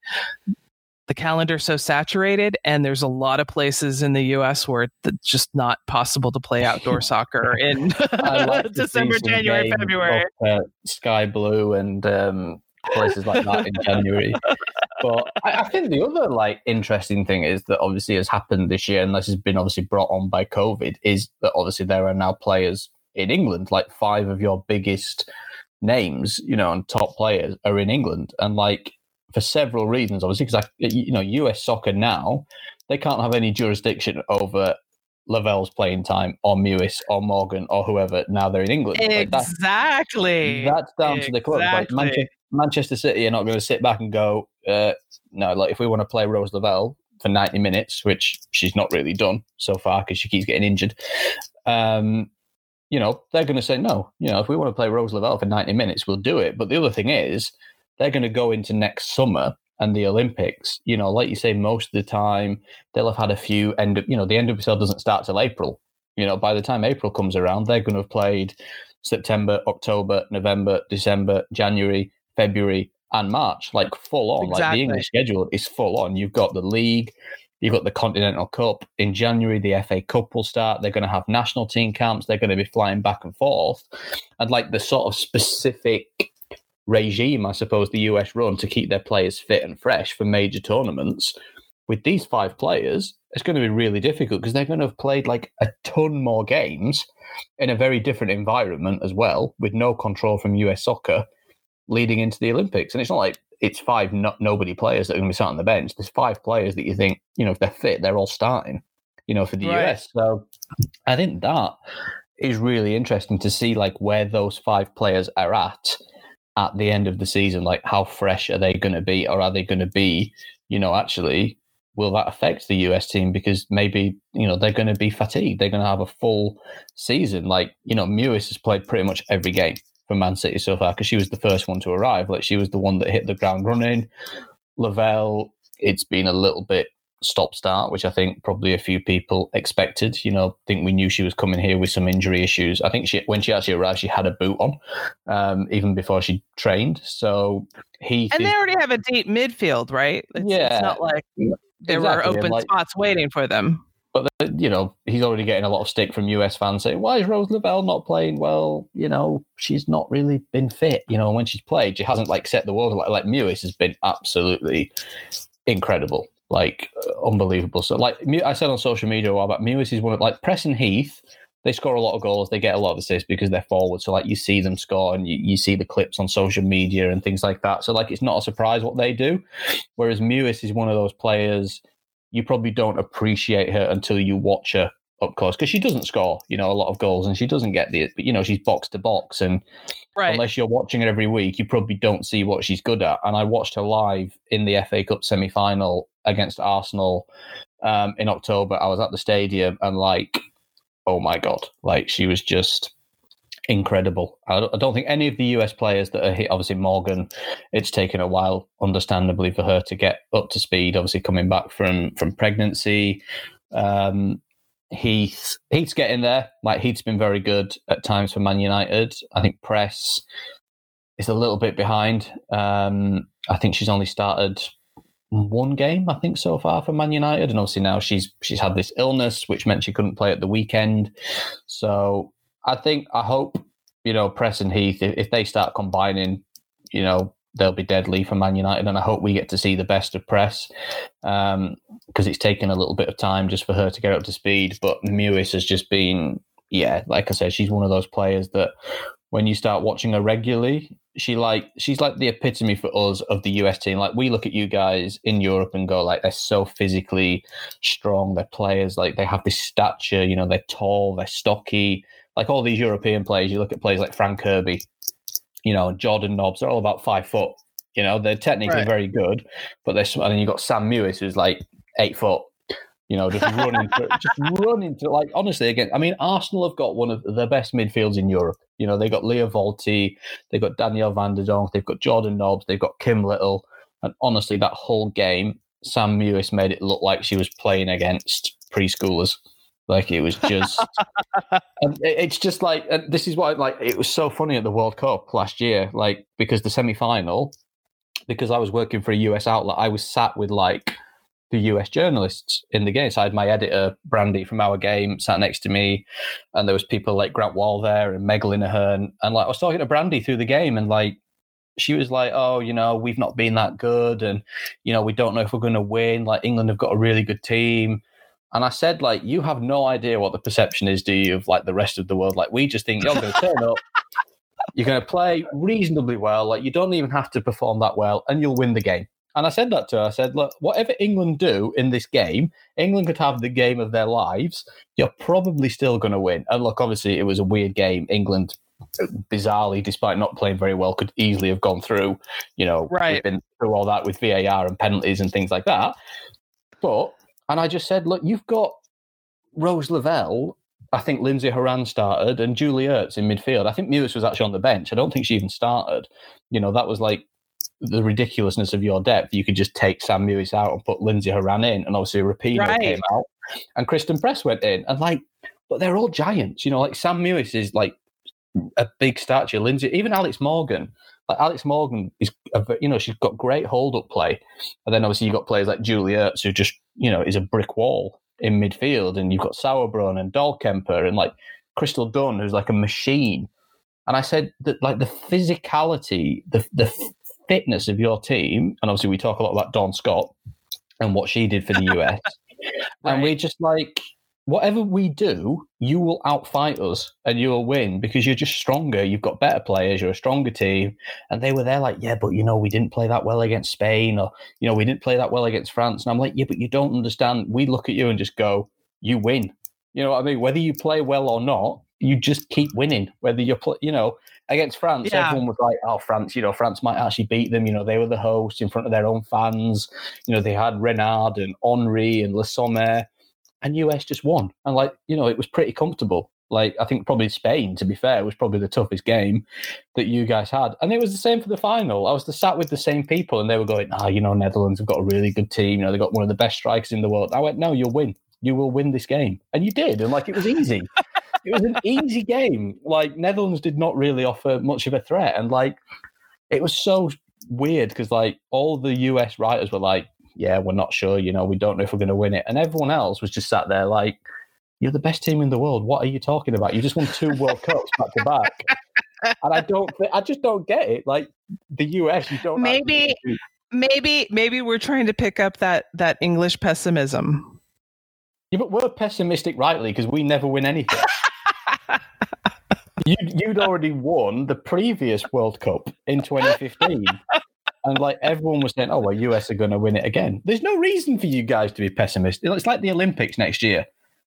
the calendar's so saturated and there's a lot of places in the US where it's just not possible to play outdoor soccer in like December, January, February. uh, Sky Blue and um, places like that in January. But I, I, think the other like interesting thing is that obviously has happened this year, and this has been obviously brought on by COVID, is that obviously there are now players in England, like five of your biggest names, you know, and top players are in England, and like for several reasons, obviously, because i you know, US soccer now they can't have any jurisdiction over Lavelle's playing time or Mewis or Morgan or whoever now they're in England. Exactly. Like that's, that's, down exactly. to the club. Like Manchester, Manchester, City are not going to sit back and go, uh, no, like if we want to play Rose Lavelle for 90 minutes, which she's not really done so far because she keeps getting injured, um, you know, they're going to say, no, you know, if we want to play Rose Lavelle for 90 minutes, we'll do it. But the other thing is, they're going to go into next summer and the Olympics, you know, like you say, most of the time they'll have had a few end. Of, you know, the end of the doesn't start till April. You know, by the time April comes around, they're going to have played September, October, November, December, January, February, and March, like full on. Exactly. Like the English schedule is full on. You've got the league, you've got the Continental Cup in January. The FA Cup will start. They're going to have national team camps. They're going to be flying back and forth, and like the sort of specific regime, I suppose, the US run to keep their players fit and fresh for major tournaments. With these five players, it's going to be really difficult because they're going to have played like a ton more games in a very different environment as well, with no control from US soccer leading into the Olympics. And it's not like it's five no- nobody players that are going to be sat on the bench. There's five players that you think, you know, if they're fit, they're all starting, you know, for the right. US. So I think that is really interesting to see like where those five players are at at the end of the season, like how fresh are they going to be, or are they going to be, you know, actually, will that affect the US team because maybe you know they're going to be fatigued, they're going to have a full season. Like you know, Mewis has played pretty much every game for Man City so far because she was the first one to arrive. Like she was the one that hit the ground running. Lavelle, it's been a little bit stop start, which I think probably a few people expected. You know, I think we knew she was coming here with some injury issues. I think she when she actually arrived, she had a boot on, um, even before she trained. So he and they already have a deep midfield, right? It's, yeah, it's not like there exactly. were open like, spots waiting for them. But you know, he's already getting a lot of stick from US fans saying, "Why is Rose Lavelle not playing?" Well, you know, she's not really been fit. You know, when she's played, she hasn't like set the world like like Mewis has been absolutely incredible like uh, unbelievable. So, like I said on social media a while back, Mewis is one of like Press and Heath. They score a lot of goals. They get a lot of assists because they're forward. So, like you see them score, and you, you see the clips on social media and things like that. So, like it's not a surprise what they do. Whereas Mewis is one of those players you probably don't appreciate her until you watch her up close because she doesn't score, you know, a lot of goals and she doesn't get the, but you know, she's box to box and right. unless you're watching her every week, you probably don't see what she's good at. And I watched her live in the FA Cup semi final against Arsenal um, in October. I was at the stadium and like, oh my god, like she was just incredible. I don't think any of the US players that are here, obviously Morgan, it's taken a while, understandably, for her to get up to speed. Obviously, coming back from from pregnancy, um, Heath Heath's getting there. Like Heath's been very good at times for Man United. I think Press is a little bit behind. Um, I think she's only started one game, I think, so far for Man United, and obviously now she's she's had this illness, which meant she couldn't play at the weekend. So I think I hope you know Press and Heath if, if they start combining, you know they'll be deadly for Man United, and I hope we get to see the best of Press because um, it's taken a little bit of time just for her to get up to speed. But Mewis has just been, yeah, like I said, she's one of those players that when you start watching her regularly, she like she's like the epitome for us of the US team. Like we look at you guys in Europe and go like they're so physically strong. They're players like they have this stature. You know, they're tall, they're stocky. Like all these European players, you look at players like Fran Kirby you know, Jordan Nobbs, they're all about five foot. You know, they're technically right. very good, but they're, and then you've got Sam Mewis, who's like eight foot. You know, just running, to, just running to like honestly again. I mean, Arsenal have got one of the best midfields in Europe. You know, they've got Lia Wälti, they've got Danielle van de Donk, they've got Jordan Nobbs, they've got Kim Little, and honestly, that whole game, Sam Mewis made it look like she was playing against preschoolers. Like it was just, and it's just like this is why like it was so funny at the World Cup last year, like because the semi final, because I was working for a US outlet, I was sat with like the US journalists in the game. So I had my editor Brandy from our game sat next to me, and there was people like Grant Wahl there and Meg Linehan, and like I was talking to Brandy through the game, and like she was like, "Oh, you know, we've not been that good, and you know, we don't know if we're going to win. Like England have got a really good team." And I said, like, you have no idea what the perception is, do you, of like the rest of the world? Like, we just think you're going to turn up, you're going to play reasonably well. Like, you don't even have to perform that well, and you'll win the game. And I said that to her. I said, look, whatever England do in this game, England could have the game of their lives. You're probably still going to win. And look, obviously, it was a weird game. England, bizarrely, despite not playing very well, could easily have gone through. You know, right. been through all that with VAR and penalties and things like that. But, and I just said, look, you've got Rose Lavelle. I think Lindsey Horan started and Julie Ertz in midfield. I think Mewis was actually on the bench. I don't think she even started. You know, that was like the ridiculousness of your depth, you could just take Sam Mewis out and put Lindsey Horan in, and obviously Rapinoe right. came out, and Christen Press went in, and like, but they're all giants, you know. Like Sam Mewis is like a big stature. Lindsey, even Alex Morgan, like Alex Morgan is, a, you know, she's got great hold up play, and then obviously you've got players like Julie Ertz who just, you know, is a brick wall in midfield, and you've got Sauerbrunn and Dahlkemper and like Crystal Dunn who's like a machine. And I said that like the physicality, the the fitness of your team, and obviously we talk a lot about Dawn Scott and what she did for the US, right. and we're just like, whatever we do, you will outfight us and you will win because you're just stronger. You've got better players. You're a stronger team. And they were there like, yeah, but you know, we didn't play that well against Spain, or you know, we didn't play that well against France. And I'm like, yeah, but you don't understand. We look at you and just go, you win. You know what I mean? Whether you play well or not, you just keep winning. Whether you're, you know, against France, yeah. everyone was like, "Oh, France! You know, France might actually beat them." You know, they were the host in front of their own fans. You know, they had Renard and Henry and Le Sommer, and US just won. And like, you know, it was pretty comfortable. Like, I think probably Spain, to be fair, was probably the toughest game that you guys had. And it was the same for the final. I was the, sat with the same people, and they were going, "Ah, oh, you know, Netherlands have got a really good team. You know, they've got one of the best strikers in the world." I went, "No, you'll win. You will win this game," and you did. And like, it was easy it was an easy game. Like Netherlands did not really offer much of a threat, and like it was so weird because like all the US writers were like, "Yeah, we're not sure. You know, we don't know if we're going to win it," and everyone else was just sat there like, "You're the best team in the world. What are you talking about? You just won two World Cups back to back." And I don't, I just don't get it. Like the US, you don't maybe. Maybe maybe we're trying to pick up that that English pessimism. Yeah, but we're pessimistic rightly because we never win anything you'd, you'd already won the previous World Cup in 2015. And like everyone was saying, oh, well, US are going to win it again. There's no reason for you guys to be pessimistic. It's like the Olympics next year.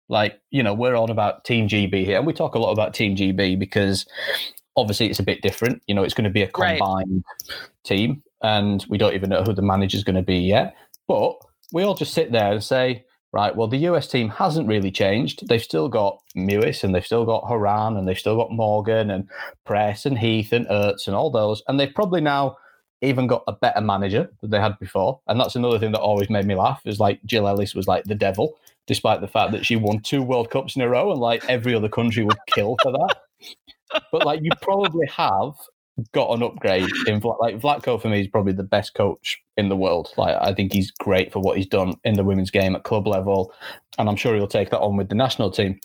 Like, you know, we're on about Team GB here, and we talk a lot about Team GB because obviously it's a bit different. You know, it's going to be a combined right. team, and we don't even know who the manager's going to be yet. But we all just sit there and say, right, well, the US team hasn't really changed. They've still got Mewis and they've still got Horan and they've still got Morgan and Press and Heath and Ertz and all those. And they've probably now even got a better manager than they had before. And that's another thing that always made me laugh is like Jill Ellis was like the devil, despite the fact that she won two World Cups in a row and like every other country would kill for that. But like you probably have got an upgrade in like Vlatko for me is probably the best coach in the world. Like I think he's great for what he's done in the women's game at club level, and I'm sure he'll take that on with the national team.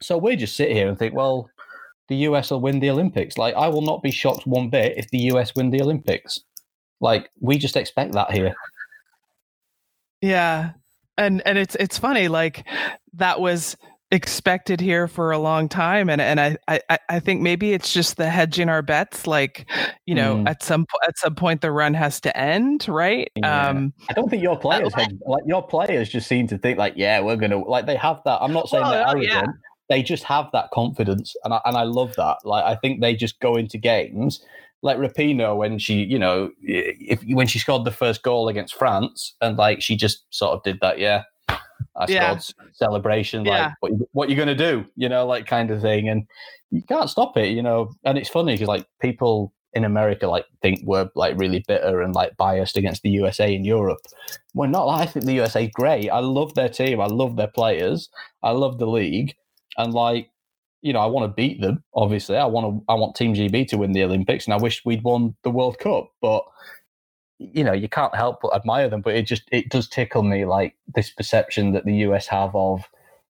So we just sit here and think, well, the US will win the Olympics. Like I will not be shocked one bit if the US win the Olympics. Like we just expect that here. Yeah. And and it's it's funny like that was expected here for a long time and and I, I I think maybe it's just the hedging our bets like you know mm. at some at some point the run has to end right yeah. um I don't think your players had, like your players just seem to think like yeah we're going to like they have that I'm not saying well, they're oh, arrogant yeah. they just have that confidence and I, and I love that like I think they just go into games like Rapinoe when she, you know, if when she scored the first goal against France, and like she just sort of did that, yeah, I yeah. celebration, like yeah. what, you, what you going to do, you know, like kind of thing, and you can't stop it, you know. And it's funny because like people in America like think we're like really bitter and like biased against the USA in Europe. We're not. I think the USA is great. I love their team. I love their players. I love the league, and like you know, I want to beat them. Obviously, I want to. I want Team GB to win the Olympics, and I wish we'd won the World Cup, but you know you can't help but admire them but it just it does tickle me like this perception that the us have of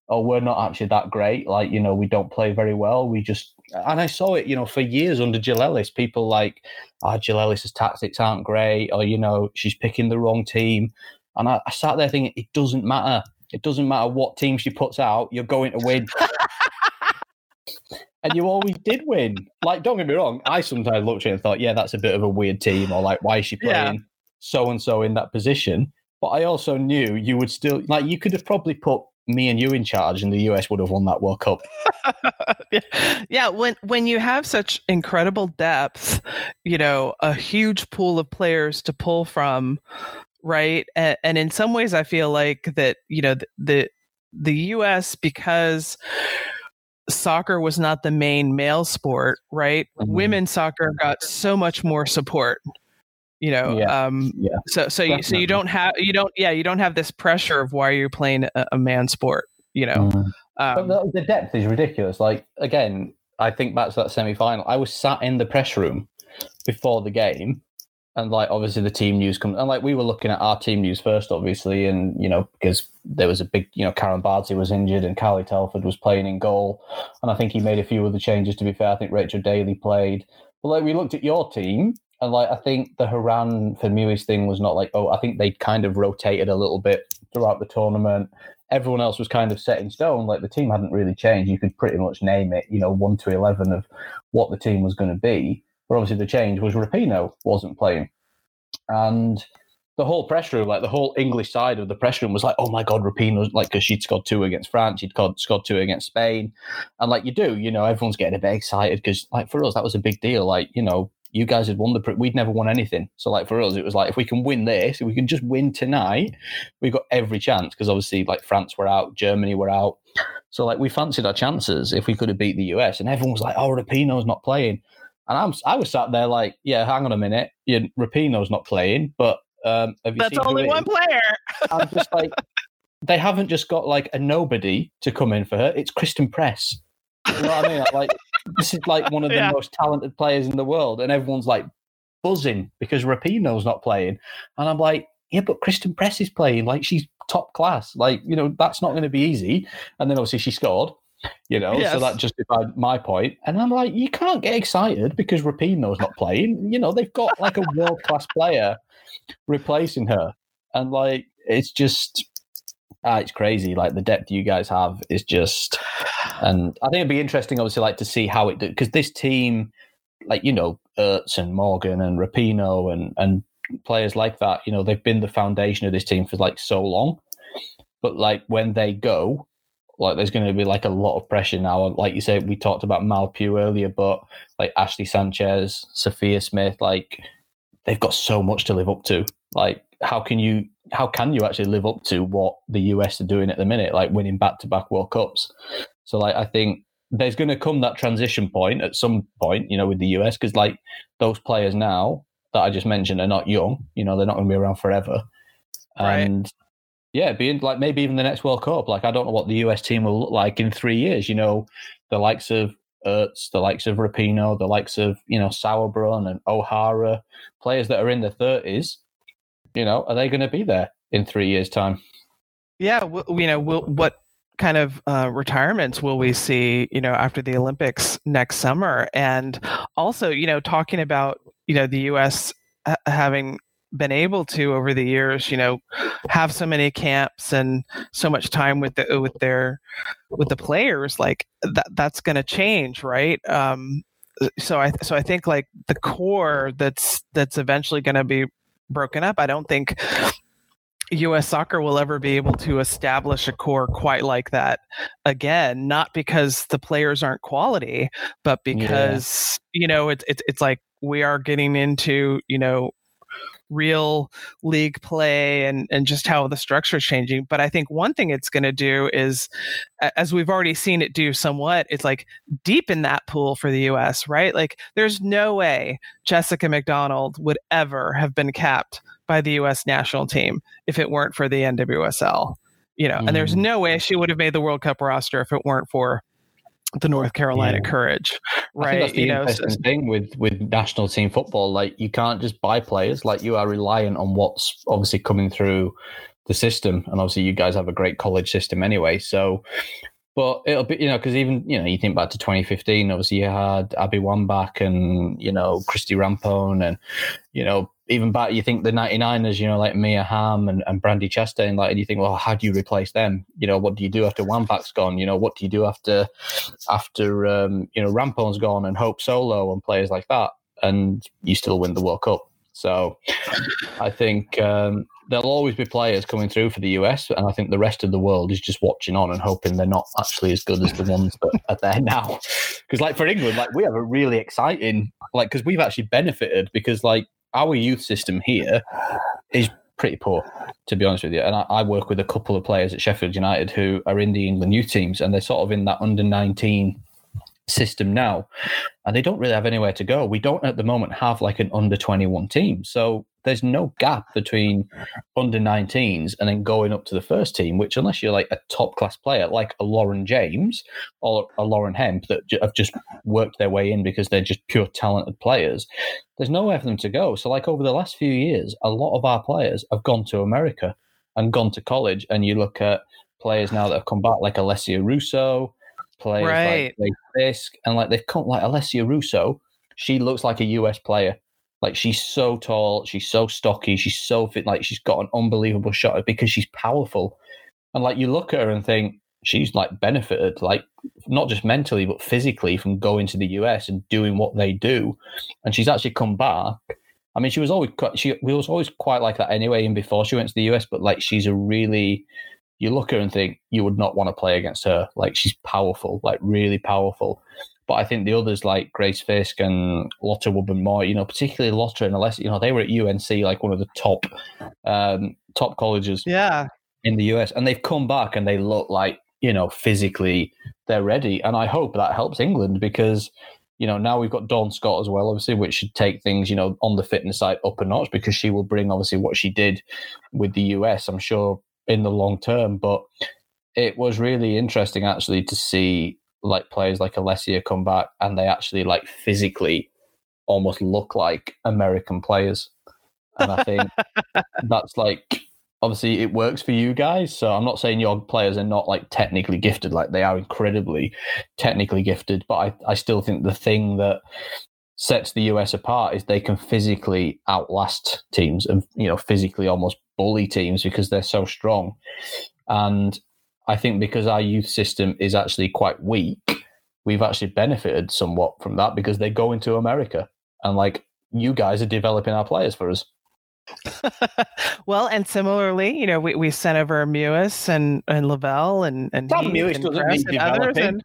oh, we're not actually that great. Like, you know, we don't play very well. We just, and I saw it, you know, for years under Jill Ellis, people like, oh, Jill Ellis's tactics aren't great, or, you know, she's picking the wrong team. And I, I sat there thinking, it doesn't matter. It doesn't matter what team she puts out, you're going to win. And you always did win. Like, don't get me wrong, I sometimes looked at it and thought, yeah, that's a bit of a weird team, or like, why is she playing so and so in that position? But I also knew you would still like you could have probably put me and you in charge, and the US would have won that World Cup. yeah. yeah, when when you have such incredible depth, you know, a huge pool of players to pull from, right? And, and in some ways, I feel like that you know the the, the US because soccer was not the main male sport, right? Mm-hmm. Women's soccer got so much more support you know yeah. um yeah. so so you, so you don't have you don't yeah you don't have this pressure of why you're playing a, a man sport you know mm. um, the, the, depth is ridiculous like again i think back to that semi-final i was sat in the press room before the game and like obviously the team news comes and like we were looking at our team news first obviously and you know because there was a big you know karen Bardsley was injured and Carly Telford was playing in goal and i think he made a few other changes to be fair i think rachel daly played but like we looked at your team and like I think the Horan for Mewis thing was not like, oh, I think they kind of rotated a little bit throughout the tournament. Everyone else was kind of set in stone. Like the team hadn't really changed. You could pretty much name it, you know, one to eleven of what the team was going to be. But obviously the change was Rapinoe wasn't playing. And the whole press room, like the whole English side of the press room was like, oh my God, Rapinoe's like, because she'd scored two against France, she'd scored two against Spain. And like you do, you know, everyone's getting a bit excited because, like, for us, that was a big deal. Like, you know, you guys had won the we'd never won anything so like for us it was like if we can win this if we can just win tonight we've got every chance because obviously like france were out germany were out so like we fancied our chances if we could have beat the us and everyone was like oh rapinoe's not playing and i'm i was sat there like yeah hang on a minute yeah, rapinoe's not playing but um that's only one player i'm just like they haven't just got like a nobody to come in for her it's Christen press you know what i mean like this is like one of the yeah. most talented players in the world, and everyone's like buzzing because Rapinoe's not playing, and I'm like, yeah, but Christen Press is playing, like she's top class, like you know that's not going to be easy. And then obviously she scored, you know, yes. so that justified my point. And I'm like, you can't get excited because Rapinoe's not playing. You know, they've got like a world class player replacing her, and like it's just ah, it's crazy. Like the depth you guys have is just, and I think it'd be interesting, obviously, like to see how it because this team, like you know, Ertz and Morgan and Rapinoe and and players like that, you know, they've been the foundation of this team for like so long. But like when they go, like there's going to be like a lot of pressure now. Like you said, we talked about Mal Pugh earlier, but like Ashley Sanchez, Sophia Smith, like they've got so much to live up to. Like how can you how can you actually live up to what the US are doing at the minute, like winning back to back World Cups? So like I think there's going to come that transition point at some point, you know, with the US because like those players now that I just mentioned are not young, you know, they're not going to be around forever, right. and yeah, being like maybe even the next World Cup. Like I don't know what the US team will look like in three years. You know, the likes of Ertz, the likes of Rapinoe, the likes of you know Sauerbrunn and O'Hara, players that are in their thirties you know, are they going to be there in three years' time? Yeah, you know, what kind of uh, retirements will we see, you know, after the Olympics next summer? And also, you know, talking about, you know, the U.S. having been able to over the years, you know, have so many camps and so much time with the with their with the players, like that that's going to change, right? Um, so I so I think like the core that's that's eventually going to be broken up. I don't think US soccer will ever be able to establish a core quite like that again, not because the players aren't quality, but because, yeah. you know, it's, it's, it's like we are getting into, you know, real league play and, and just how the structure is changing. But I think one thing it's going to do is, as we've already seen it do somewhat, it's like deep in that pool for the US, right? Like there's no way Jessica McDonald would ever have been capped by the US national team if it weren't for the NWSL. You know, mm. and there's mm. no way she would have made the World Cup roster if it weren't for the North Carolina yeah. Courage, right? that's the you know, interesting so, thing with with national team football. Like you can't just buy players. Like you are reliant on what's obviously coming through the system, and obviously you guys have a great college system anyway. So, but it'll be you know because even you know you think back to 2015, obviously you had Abby Wambach and you know Christie Rampone and you know even back, you think the 99ers, you know, like Mia Hamm and, and Brandi Chastain, like, and you think, well, how do you replace them? You know, what do you do after Wambach's gone? You know, what do you do after, after, um, you know, Rampone's gone and Hope Solo and players like that? And you still win the World Cup. So I think um, there'll always be players coming through for the US, and I think the rest of the world is just watching on and hoping they're not actually as good as the ones that are there now. Because, like for England, like we have a really exciting, like because we've actually benefited because like our youth system here is pretty poor, to be honest with you. And I, I, work with a couple of players at Sheffield United who are in the England youth teams, and they're sort of in that under 19 system now, and they don't really have anywhere to go. We don't at the moment have like an under 21 team. So there's no gap between under 19s and then going up to the first team, which, unless you're like a top class player like a Lauren James or a Lauren Hemp that have just worked their way in because they're just pure talented players, there's nowhere for them to go. So, like over the last few years, a lot of our players have gone to America and gone to college. And you look at players now that have come back, like Alessia Russo, players right. like Fisk, and like they've come like Alessia Russo. She looks like a US player like she's so tall, she's so stocky, she's so fit. Like she's got an unbelievable shot because she's powerful. And like you look at her and think she's like benefited, like not just mentally but physically from going to the US and doing what they do. And she's actually come back. I mean, she was always she was always quite like that anyway. And before she went to the US, but like she's a really you look at her and think you would not want to play against her. Like she's powerful, like really powerful. But I think the others like Grace Fisk and Lotte Wubben-Moy, you know, particularly Lotte and Alessia, you know, they were at UNC, like one of the top um, top colleges yeah. in the US. And they've come back and they look like, you know, physically they're ready. And I hope that helps England because, you know, now we've got Dawn Scott as well, obviously, which should take things, you know, on the fitness side up a notch because she will bring obviously what she did with the US, I'm sure, in the long term. But it was really interesting actually to see like players like Alessia come back and they actually like physically almost look like American players. And I think that's like obviously it works for you guys. So I'm not saying your players are not like technically gifted, like they are incredibly technically gifted, but I, I still think the thing that sets the US apart is they can physically outlast teams and you know physically almost bully teams because they're so strong. And I think because our youth system is actually quite weak, we've actually benefited somewhat from that because they go into America and like you guys are developing our players for us. well, and similarly, you know, we, we sent over Mewis and and Lavelle and and, Mewis and doesn't mean developing. And,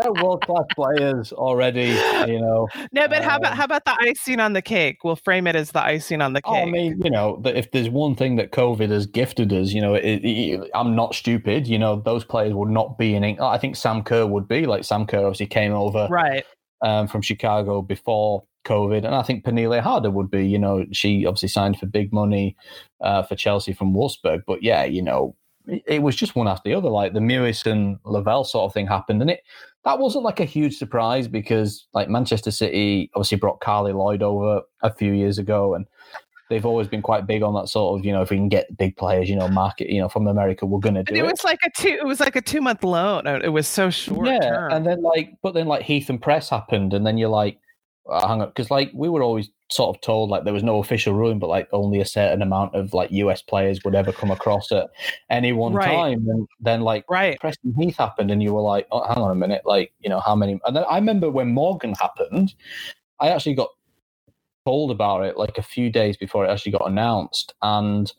they're world class players already, you know. No, but um, how about um, how about the icing on the cake? We'll frame it as the icing on the cake. I mean, you know, if there's one thing that COVID has gifted us, you know, it, it, I'm not stupid. You know, those players would not be in. England. I think Sam Kerr would be. Like Sam Kerr obviously came over right um, from Chicago before COVID, and I think Pernille Harder would be. You know, she obviously signed for big money uh, for Chelsea from Wolfsburg, but yeah, you know, it was just one after the other. Like the Mewis and Lavelle sort of thing happened, and it that wasn't like a huge surprise because like Manchester City obviously brought Carli Lloyd over a few years ago, and they've always been quite big on that sort of you know if we can get big players, you know, market you know from America, we're going to do it. It was like a two. It was like a two month loan. Uh, it was so short. Yeah, term. and then like, but then like Heath and Press happened, and then you're like, uh, hung up because like we were always sort of told like there was no official ruling, but like only a certain amount of like US players would ever come across at any one right. time. And then like right. Press and Heath happened, and you were like, oh, hang on a minute, like you know how many? And then I remember when Morgan happened, I actually got told about it like a few days before it actually got announced, and.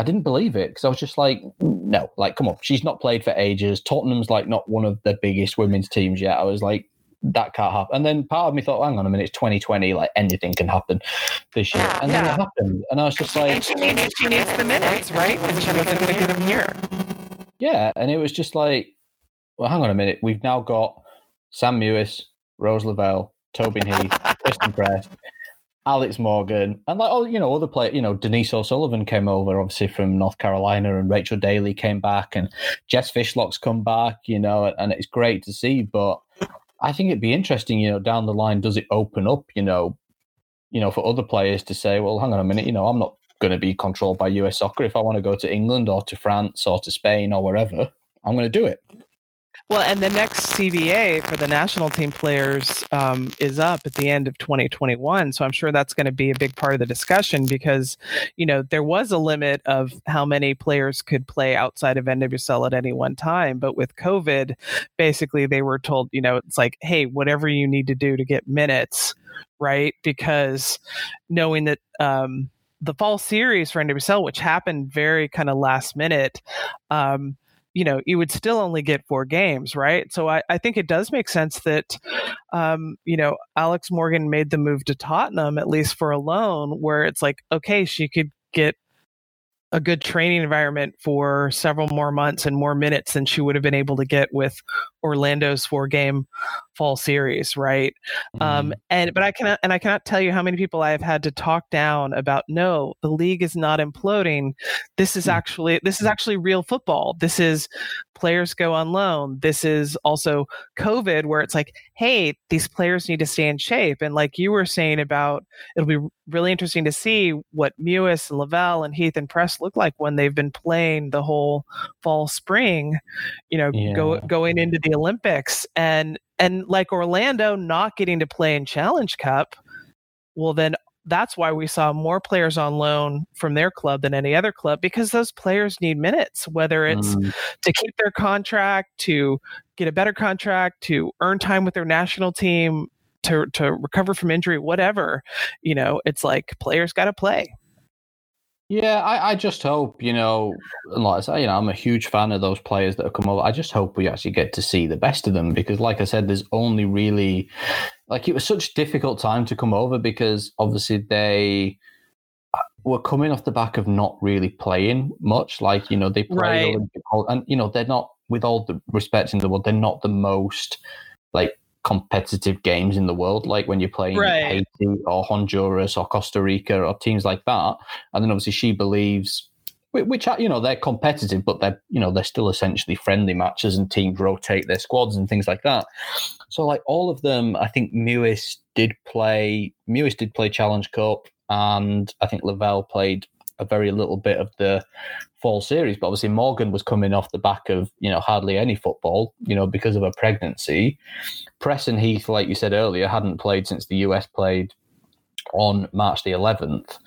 I didn't believe it because I was just like, no, like, come on, she's not played for ages. Tottenham's like not one of the biggest women's teams yet. I was like, that can't happen. And then part of me thought, hang on a minute, it's 2020, like anything can happen this year. And yeah. then it happened. And I was just like. And she needs, she needs the minutes, right? And she wasn't going to get them here. Yeah. And it was just like, well, hang on a minute. We've now got Sam Mewis, Rose Lavelle, Tobin Heath, Christen Press, Alex Morgan, and like, oh, you know, other players, you know, Denise O'Sullivan came over, obviously from North Carolina, and Rachel Daly came back, and Jess Fishlock's come back, you know, and it's great to see. But I think it'd be interesting, you know, down the line, does it open up, you know, you know, for other players to say, well, hang on a minute, you know, I'm not going to be controlled by US soccer. If I want to go to England or to France or to Spain or wherever, I'm going to do it. Well, and the next CBA for the national team players um, is up at the end of 2021. So I'm sure that's going to be a big part of the discussion because, you know, there was a limit of how many players could play outside of NWSL at any one time. But with COVID, basically they were told, you know, it's like, hey, whatever you need to do to get minutes, right? Because knowing that, um, the fall series for NWSL, which happened very kind of last minute, um, you know, you would still only get four games, right? So I, I think it does make sense that, um, you know, Alex Morgan made the move to Tottenham, at least for a loan, where it's like, okay, she could get a good training environment for several more months and more minutes than she would have been able to get with Orlando's four game fall series, right? Um, mm-hmm. Um, and but I cannot and I cannot tell you how many people I have had to talk down about. No, the league is not imploding. This is hmm. actually this is actually real football. This is players go on loan. This is also COVID, where it's like, hey, these players need to stay in shape. And like you were saying about, it'll be really interesting to see what Mewis and Lavelle and Heath and Press look like when they've been playing the whole fall spring. You know, yeah. go going into the Olympics and and like Orlando not getting to play in Challenge Cup, well then that's why we saw more players on loan from their club than any other club because those players need minutes, whether it's mm. to keep their contract, to get a better contract, to earn time with their national team, to to recover from injury, whatever. You know, it's like players got to play. Yeah, I, I just hope, you know, like I say, you know, I'm a huge fan of those players that have come over. I just hope we actually get to see the best of them because, like I said, there's only really, like, it was such a difficult time to come over because obviously they uh, were coming off the back of not really playing much. Like, you know, they played right. Olympic, and, you know, they're not, with all the respect in the world, they're not the most, like, competitive games in the world, like when you're playing right. Haiti or Honduras or Costa Rica or teams like that. And then obviously SheBelieves, which are, you know they're competitive, but they're you know they're still essentially friendly matches, and teams rotate their squads and things like that. So like all of them, I think Mewis did play. Mewis did play Challenge Cup, and I think Lavelle played a very little bit of the fall series. But obviously, Morgan was coming off the back of you know hardly any football, you know, because of a pregnancy. Press and Heath, like you said earlier, hadn't played since the US played on March the 11th.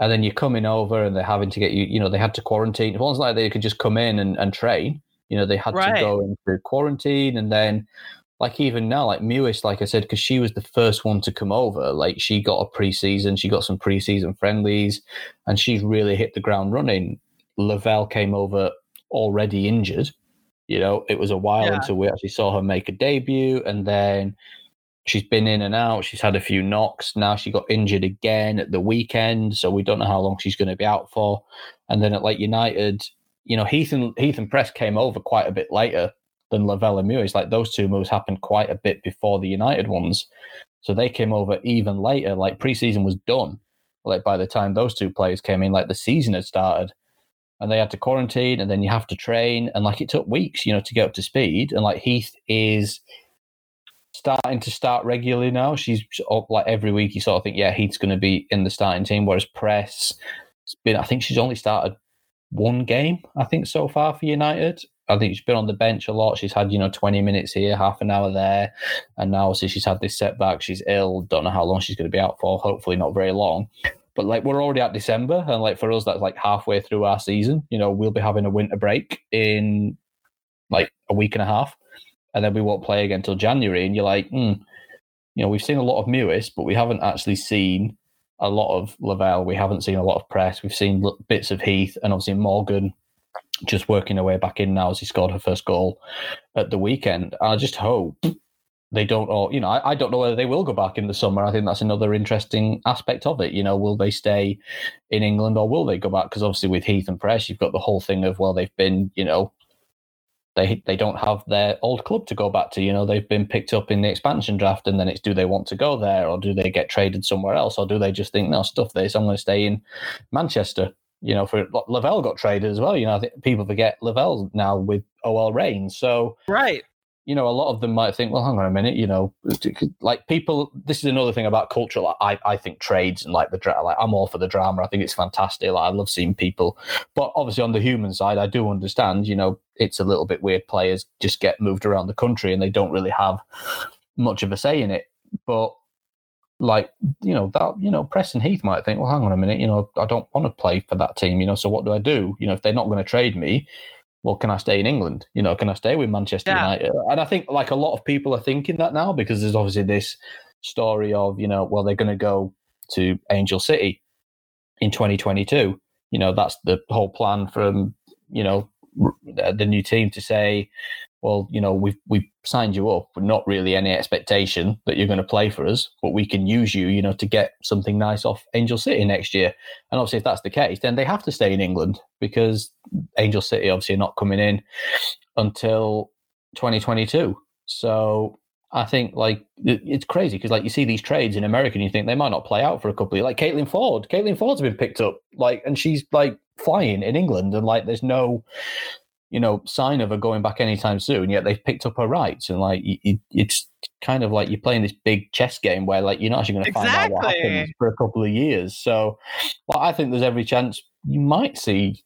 And then you're coming over and they're having to get you, you know, they had to quarantine. It wasn't like they could just come in and, and train. You know, they had right. to go into quarantine and then like even now, like Mewis, like I said, because she was the first one to come over. Like she got a preseason, she got some preseason friendlies, and she's really hit the ground running. Lavelle came over already injured. You know, it was a while yeah. until we actually saw her make a debut, and then she's been in and out. She's had a few knocks. Now she got injured again at the weekend, so we don't know how long she's going to be out for. And then at like United, you know, Heath and Heath and Press came over quite a bit later than Lavelle and Mewis. Like those two moves happened quite a bit before the United ones. So they came over even later. Like preseason was done. Like by the time those two players came in, like the season had started. And they had to quarantine and then you have to train. And like it took weeks, you know, to get up to speed. And like Heath is starting to start regularly now. She's up like every week you sort of think, yeah, Heath's going to be in the starting team. Whereas Press, has been, I think she's only started one game, I think, so far for United. I think she's been on the bench a lot. She's had, you know, 20 minutes here, half an hour there. And now, obviously, she's had this setback, she's ill. Don't know how long she's going to be out for. Hopefully, not very long. But like, we're already at December. And like, for us, that's like halfway through our season. You know, we'll be having a winter break in like a week and a half. And then we won't play again until January. And you're like, hmm, you know, we've seen a lot of Mewis, but we haven't actually seen a lot of Lavelle. We haven't seen a lot of press. We've seen bits of Heath and obviously Morgan just working her way back in now as he scored her first goal at the weekend. I just hope they don't all you know I, I, don't know whether they will go back in the summer. I think that's another interesting aspect of it. You know will they stay in england or will they go back? Because obviously with heath and press you've got the whole thing of well they've been you know they they don't have their old club to go back to. You know they've been picked up in the expansion draft and then it's do they want to go there or do they get traded somewhere else or do they just think no stuff this i'm going to stay in manchester you know, for Lavelle got traded as well. You know, I think people forget Lavelle now with OL Reign. So right, you know, a lot of them might think, well, hang on a minute, you know, like people. This is another thing about culture. Like I, I think trades and like the drama. Like I'm all for the drama. I think it's fantastic. Like I love seeing people, but obviously on the human side, I do understand. You know, it's a little bit weird. Players just get moved around the country and they don't really have much of a say in it. But like you know that you know Press and Heath might think, well, hang on a minute, you know, I don't want to play for that team, you know, so what do I do? You know, if they're not going to trade me, well, can I stay in England? You know, can I stay with Manchester yeah. United? And I think like a lot of people are thinking that now because there's obviously this story of, you know, well, they're going to go to Angel City in 2022. You know, that's the whole plan from, you know, the new team to say, well, you know, we've we signed you up with not really any expectation that you're going to play for us, but we can use you, you know, to get something nice off Angel City next year. And obviously, if that's the case, then they have to stay in England because Angel City obviously are not coming in until 2022. So I think like it's crazy because like you see these trades in America and you think they might not play out for a couple of. Like Caitlin Foord, Caitlin Foord's been picked up like, and she's like flying in England and like there's no you know, sign of her going back anytime soon. Yet they've picked up her rights, and like it's kind of like you're playing this big chess game where like you're not actually going to exactly. find out what happens for a couple of years. So, well, I think there's every chance you might see.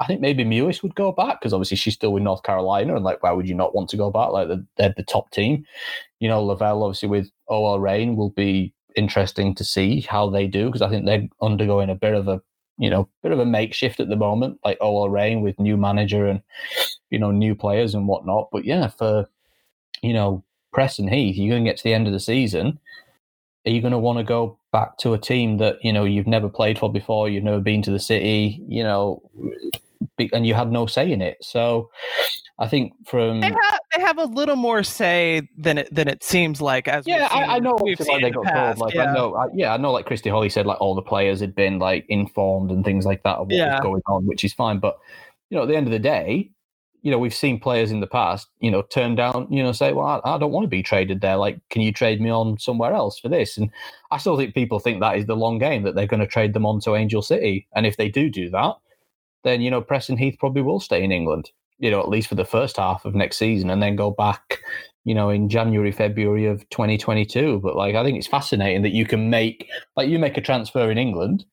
I think maybe Mewis would go back because obviously she's still with North Carolina, and like, why would you not want to go back? Like they're the top team. You know, Lavelle obviously with OL Reign will be interesting to see how they do because I think they're undergoing a bit of a you know, bit of a makeshift at the moment, like OL Reign with new manager and, you know, new players and whatnot. But yeah, for, you know, Press and Heath, you're going to get to the end of the season. Are you going to want to go back to a team that, you know, you've never played for before, you've never been to the city, you know, and you had no say in it? So I think from they have, they have a little more say than it than it seems like. As yeah, I, I, know like they got told. Like yeah. I know, I, yeah, I know. Like Christy Holly said, like all the players had been like informed and things like that of what yeah. was going on, which is fine. But you know, at the end of the day, you know, we've seen players in the past, you know, turn down, you know, say, well, I, I, don't want to be traded there. Like, can you trade me on somewhere else for this? And I still think people think that is the long game that they're going to trade them on to Angel City. And if they do do that, then, you know, Press and Heath probably will stay in England you know, at least for the first half of next season, and then go back, you know, in January, February of 2022. But like, I think it's fascinating that you can make, like, you make a transfer in England,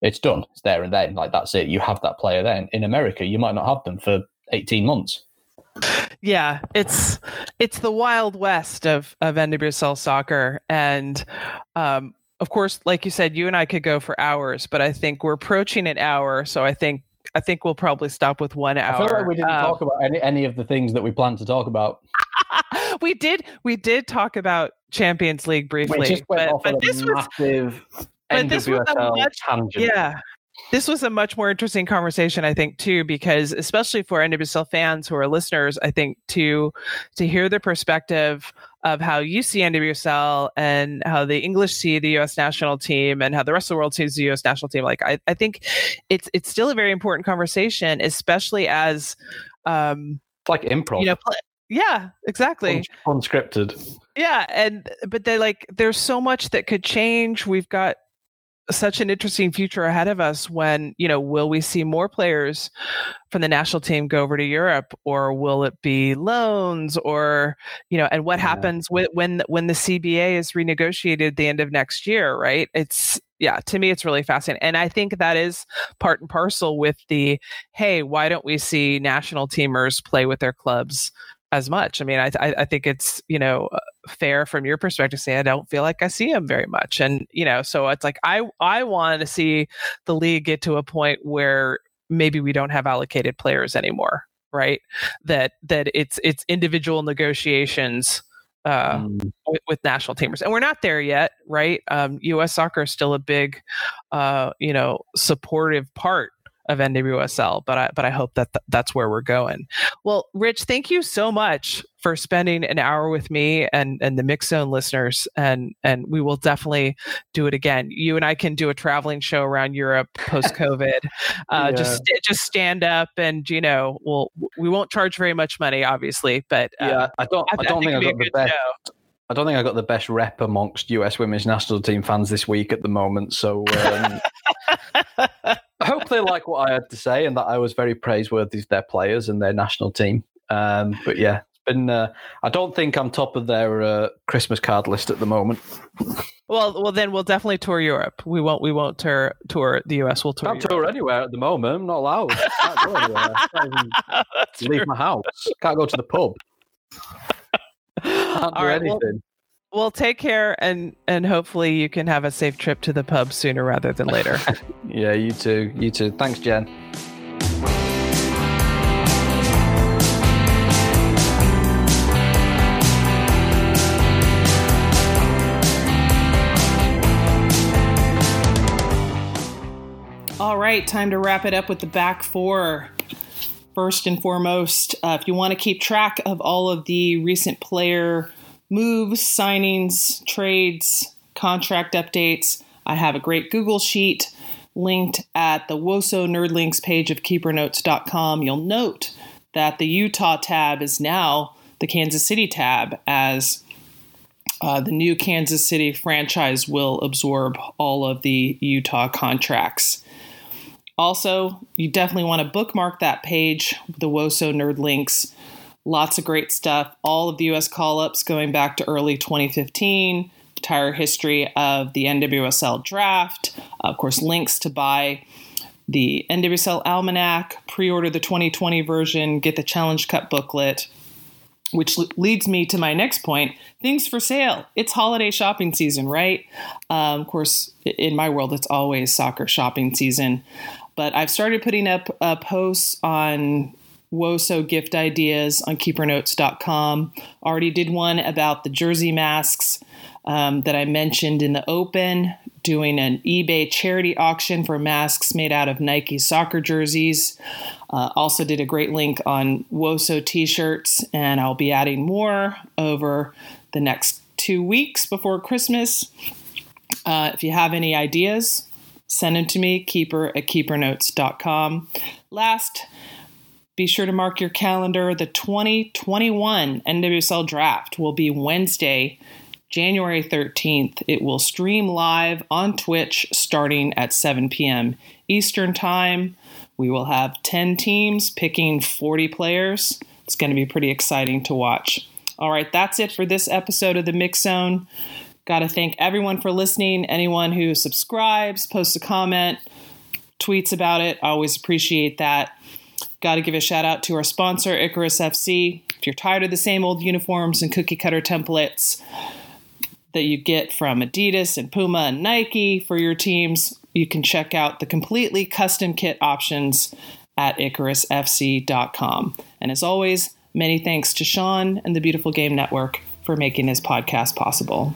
it's done, it's there and then, like that's it. You have that player then. In America, you might not have them for 18 months. Yeah, it's it's the wild west of of NWSL soccer, and um, of course, like you said, you and I could go for hours, but I think we're approaching an hour, so I think I think we'll probably stop with one hour. I feel like we didn't um, talk about any, any of the things that we planned to talk about. we did. We did talk about Champions League briefly, but, but this was but this was a much, tangent. Yeah, this was a much more interesting conversation, I think, too, because especially for NWSL fans who are listeners, I think to to hear the perspective of how you see NWSL and how the English see the U.S. national team and how the rest of the world sees the U.S. national team. Like, I, I think it's it's still a very important conversation, especially as um, like improv. You know, yeah, exactly. Unscripted. Yeah, and but they like there's so much that could change. We've got such an interesting future ahead of us when you know will we see more players from the national team go over to Europe or will it be loans or you know and what yeah. happens with, when when the CBA is renegotiated at the end of next year right it's yeah to me it's really fascinating and I think that is part and parcel with the hey why don't we see national teamers play with their clubs as much. I mean, I, I, I think it's you know uh, fair from your perspective to say I don't feel like I see him very much, and you know, so it's like I I want to see the league get to a point where maybe we don't have allocated players anymore, right? That that it's it's individual negotiations. Uh, mm. with, with, national teamers, and we're not there yet, right? Um, U.S. soccer is still a big, uh, you know, supportive part of NWSL, but I but I hope that th- that's where we're going. Well, Rich, thank you so much for spending an hour with me and and the Mixxed Zone listeners, and and we will definitely do it again. You and I can do a traveling show around Europe post COVID. uh, yeah. Just just stand up, and you know, we'll we won't charge very much money, obviously, but uh, yeah, I don't I, I don't think, I got the best. Show. I don't think I got the best rep amongst US women's national team fans this week at the moment. So um, hope they like what I had to say and that I was very praiseworthy of their players and their national team. Um, but yeah, it's been. Uh, I don't think I'm top of their uh, Christmas card list at the moment. Well, well, then we'll definitely tour Europe. We won't. We won't tour tour the US. We'll tour. Can't Europe. tour anywhere at the moment. I'm not allowed. Can't go anywhere. Can't leave true. my house. Can't go to the pub. Can't do All right, well- anything. Well, take care, and and hopefully you can have a safe trip to the pub sooner rather than later. yeah, you too. You too. Thanks, Jen. All right, time to wrap it up with the back four. First and foremost, uh, if you want to keep track of all of the recent player moves, signings, trades, contract updates, I have a great Google sheet linked at the Woso Nerdlinks page of keepernotes.com. You'll note that the Utah tab is now the Kansas City tab as uh, the new Kansas City franchise will absorb all of the Utah contracts. Also, you definitely want to bookmark that page, the Woso Nerd links. Lots of great stuff. All of the US call ups going back to early 2015, entire history of the NWSL draft, of course, links to buy the NWSL Almanac, pre order the 2020 version, get the Challenge Cup booklet, which leads me to my next point things for sale. It's holiday shopping season, right? Um, of course, in my world, it's always soccer shopping season. But I've started putting up uh, posts on Woso gift ideas on keepernotes.com. Already did one about the jersey masks um, that I mentioned in the open, doing an eBay charity auction for masks made out of Nike soccer jerseys. Uh, also, did a great link on Woso t shirts, and I'll be adding more over the next two weeks before Christmas. Uh, if you have any ideas, send them to me, keeper at keepernotes.com. Last, be sure to mark your calendar. The 2021 NWSL draft will be Wednesday, January 13th. It will stream live on Twitch starting at 7 p.m. Eastern Time. We will have 10 teams picking 40 players. It's going to be pretty exciting to watch. All right, that's it for this episode of the Mixxed Zone. Got to thank everyone for listening. Anyone who subscribes, posts a comment, tweets about it, I always appreciate that. Got to give a shout out to our sponsor, Icarus FC. If you're tired of the same old uniforms and cookie cutter templates that you get from Adidas and Puma and Nike for your teams, you can check out the completely custom kit options at IcarusFC.com. And as always, many thanks to Sean and the Beautiful Game Network for making this podcast possible.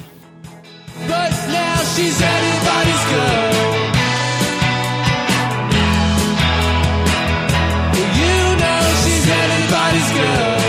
God is good.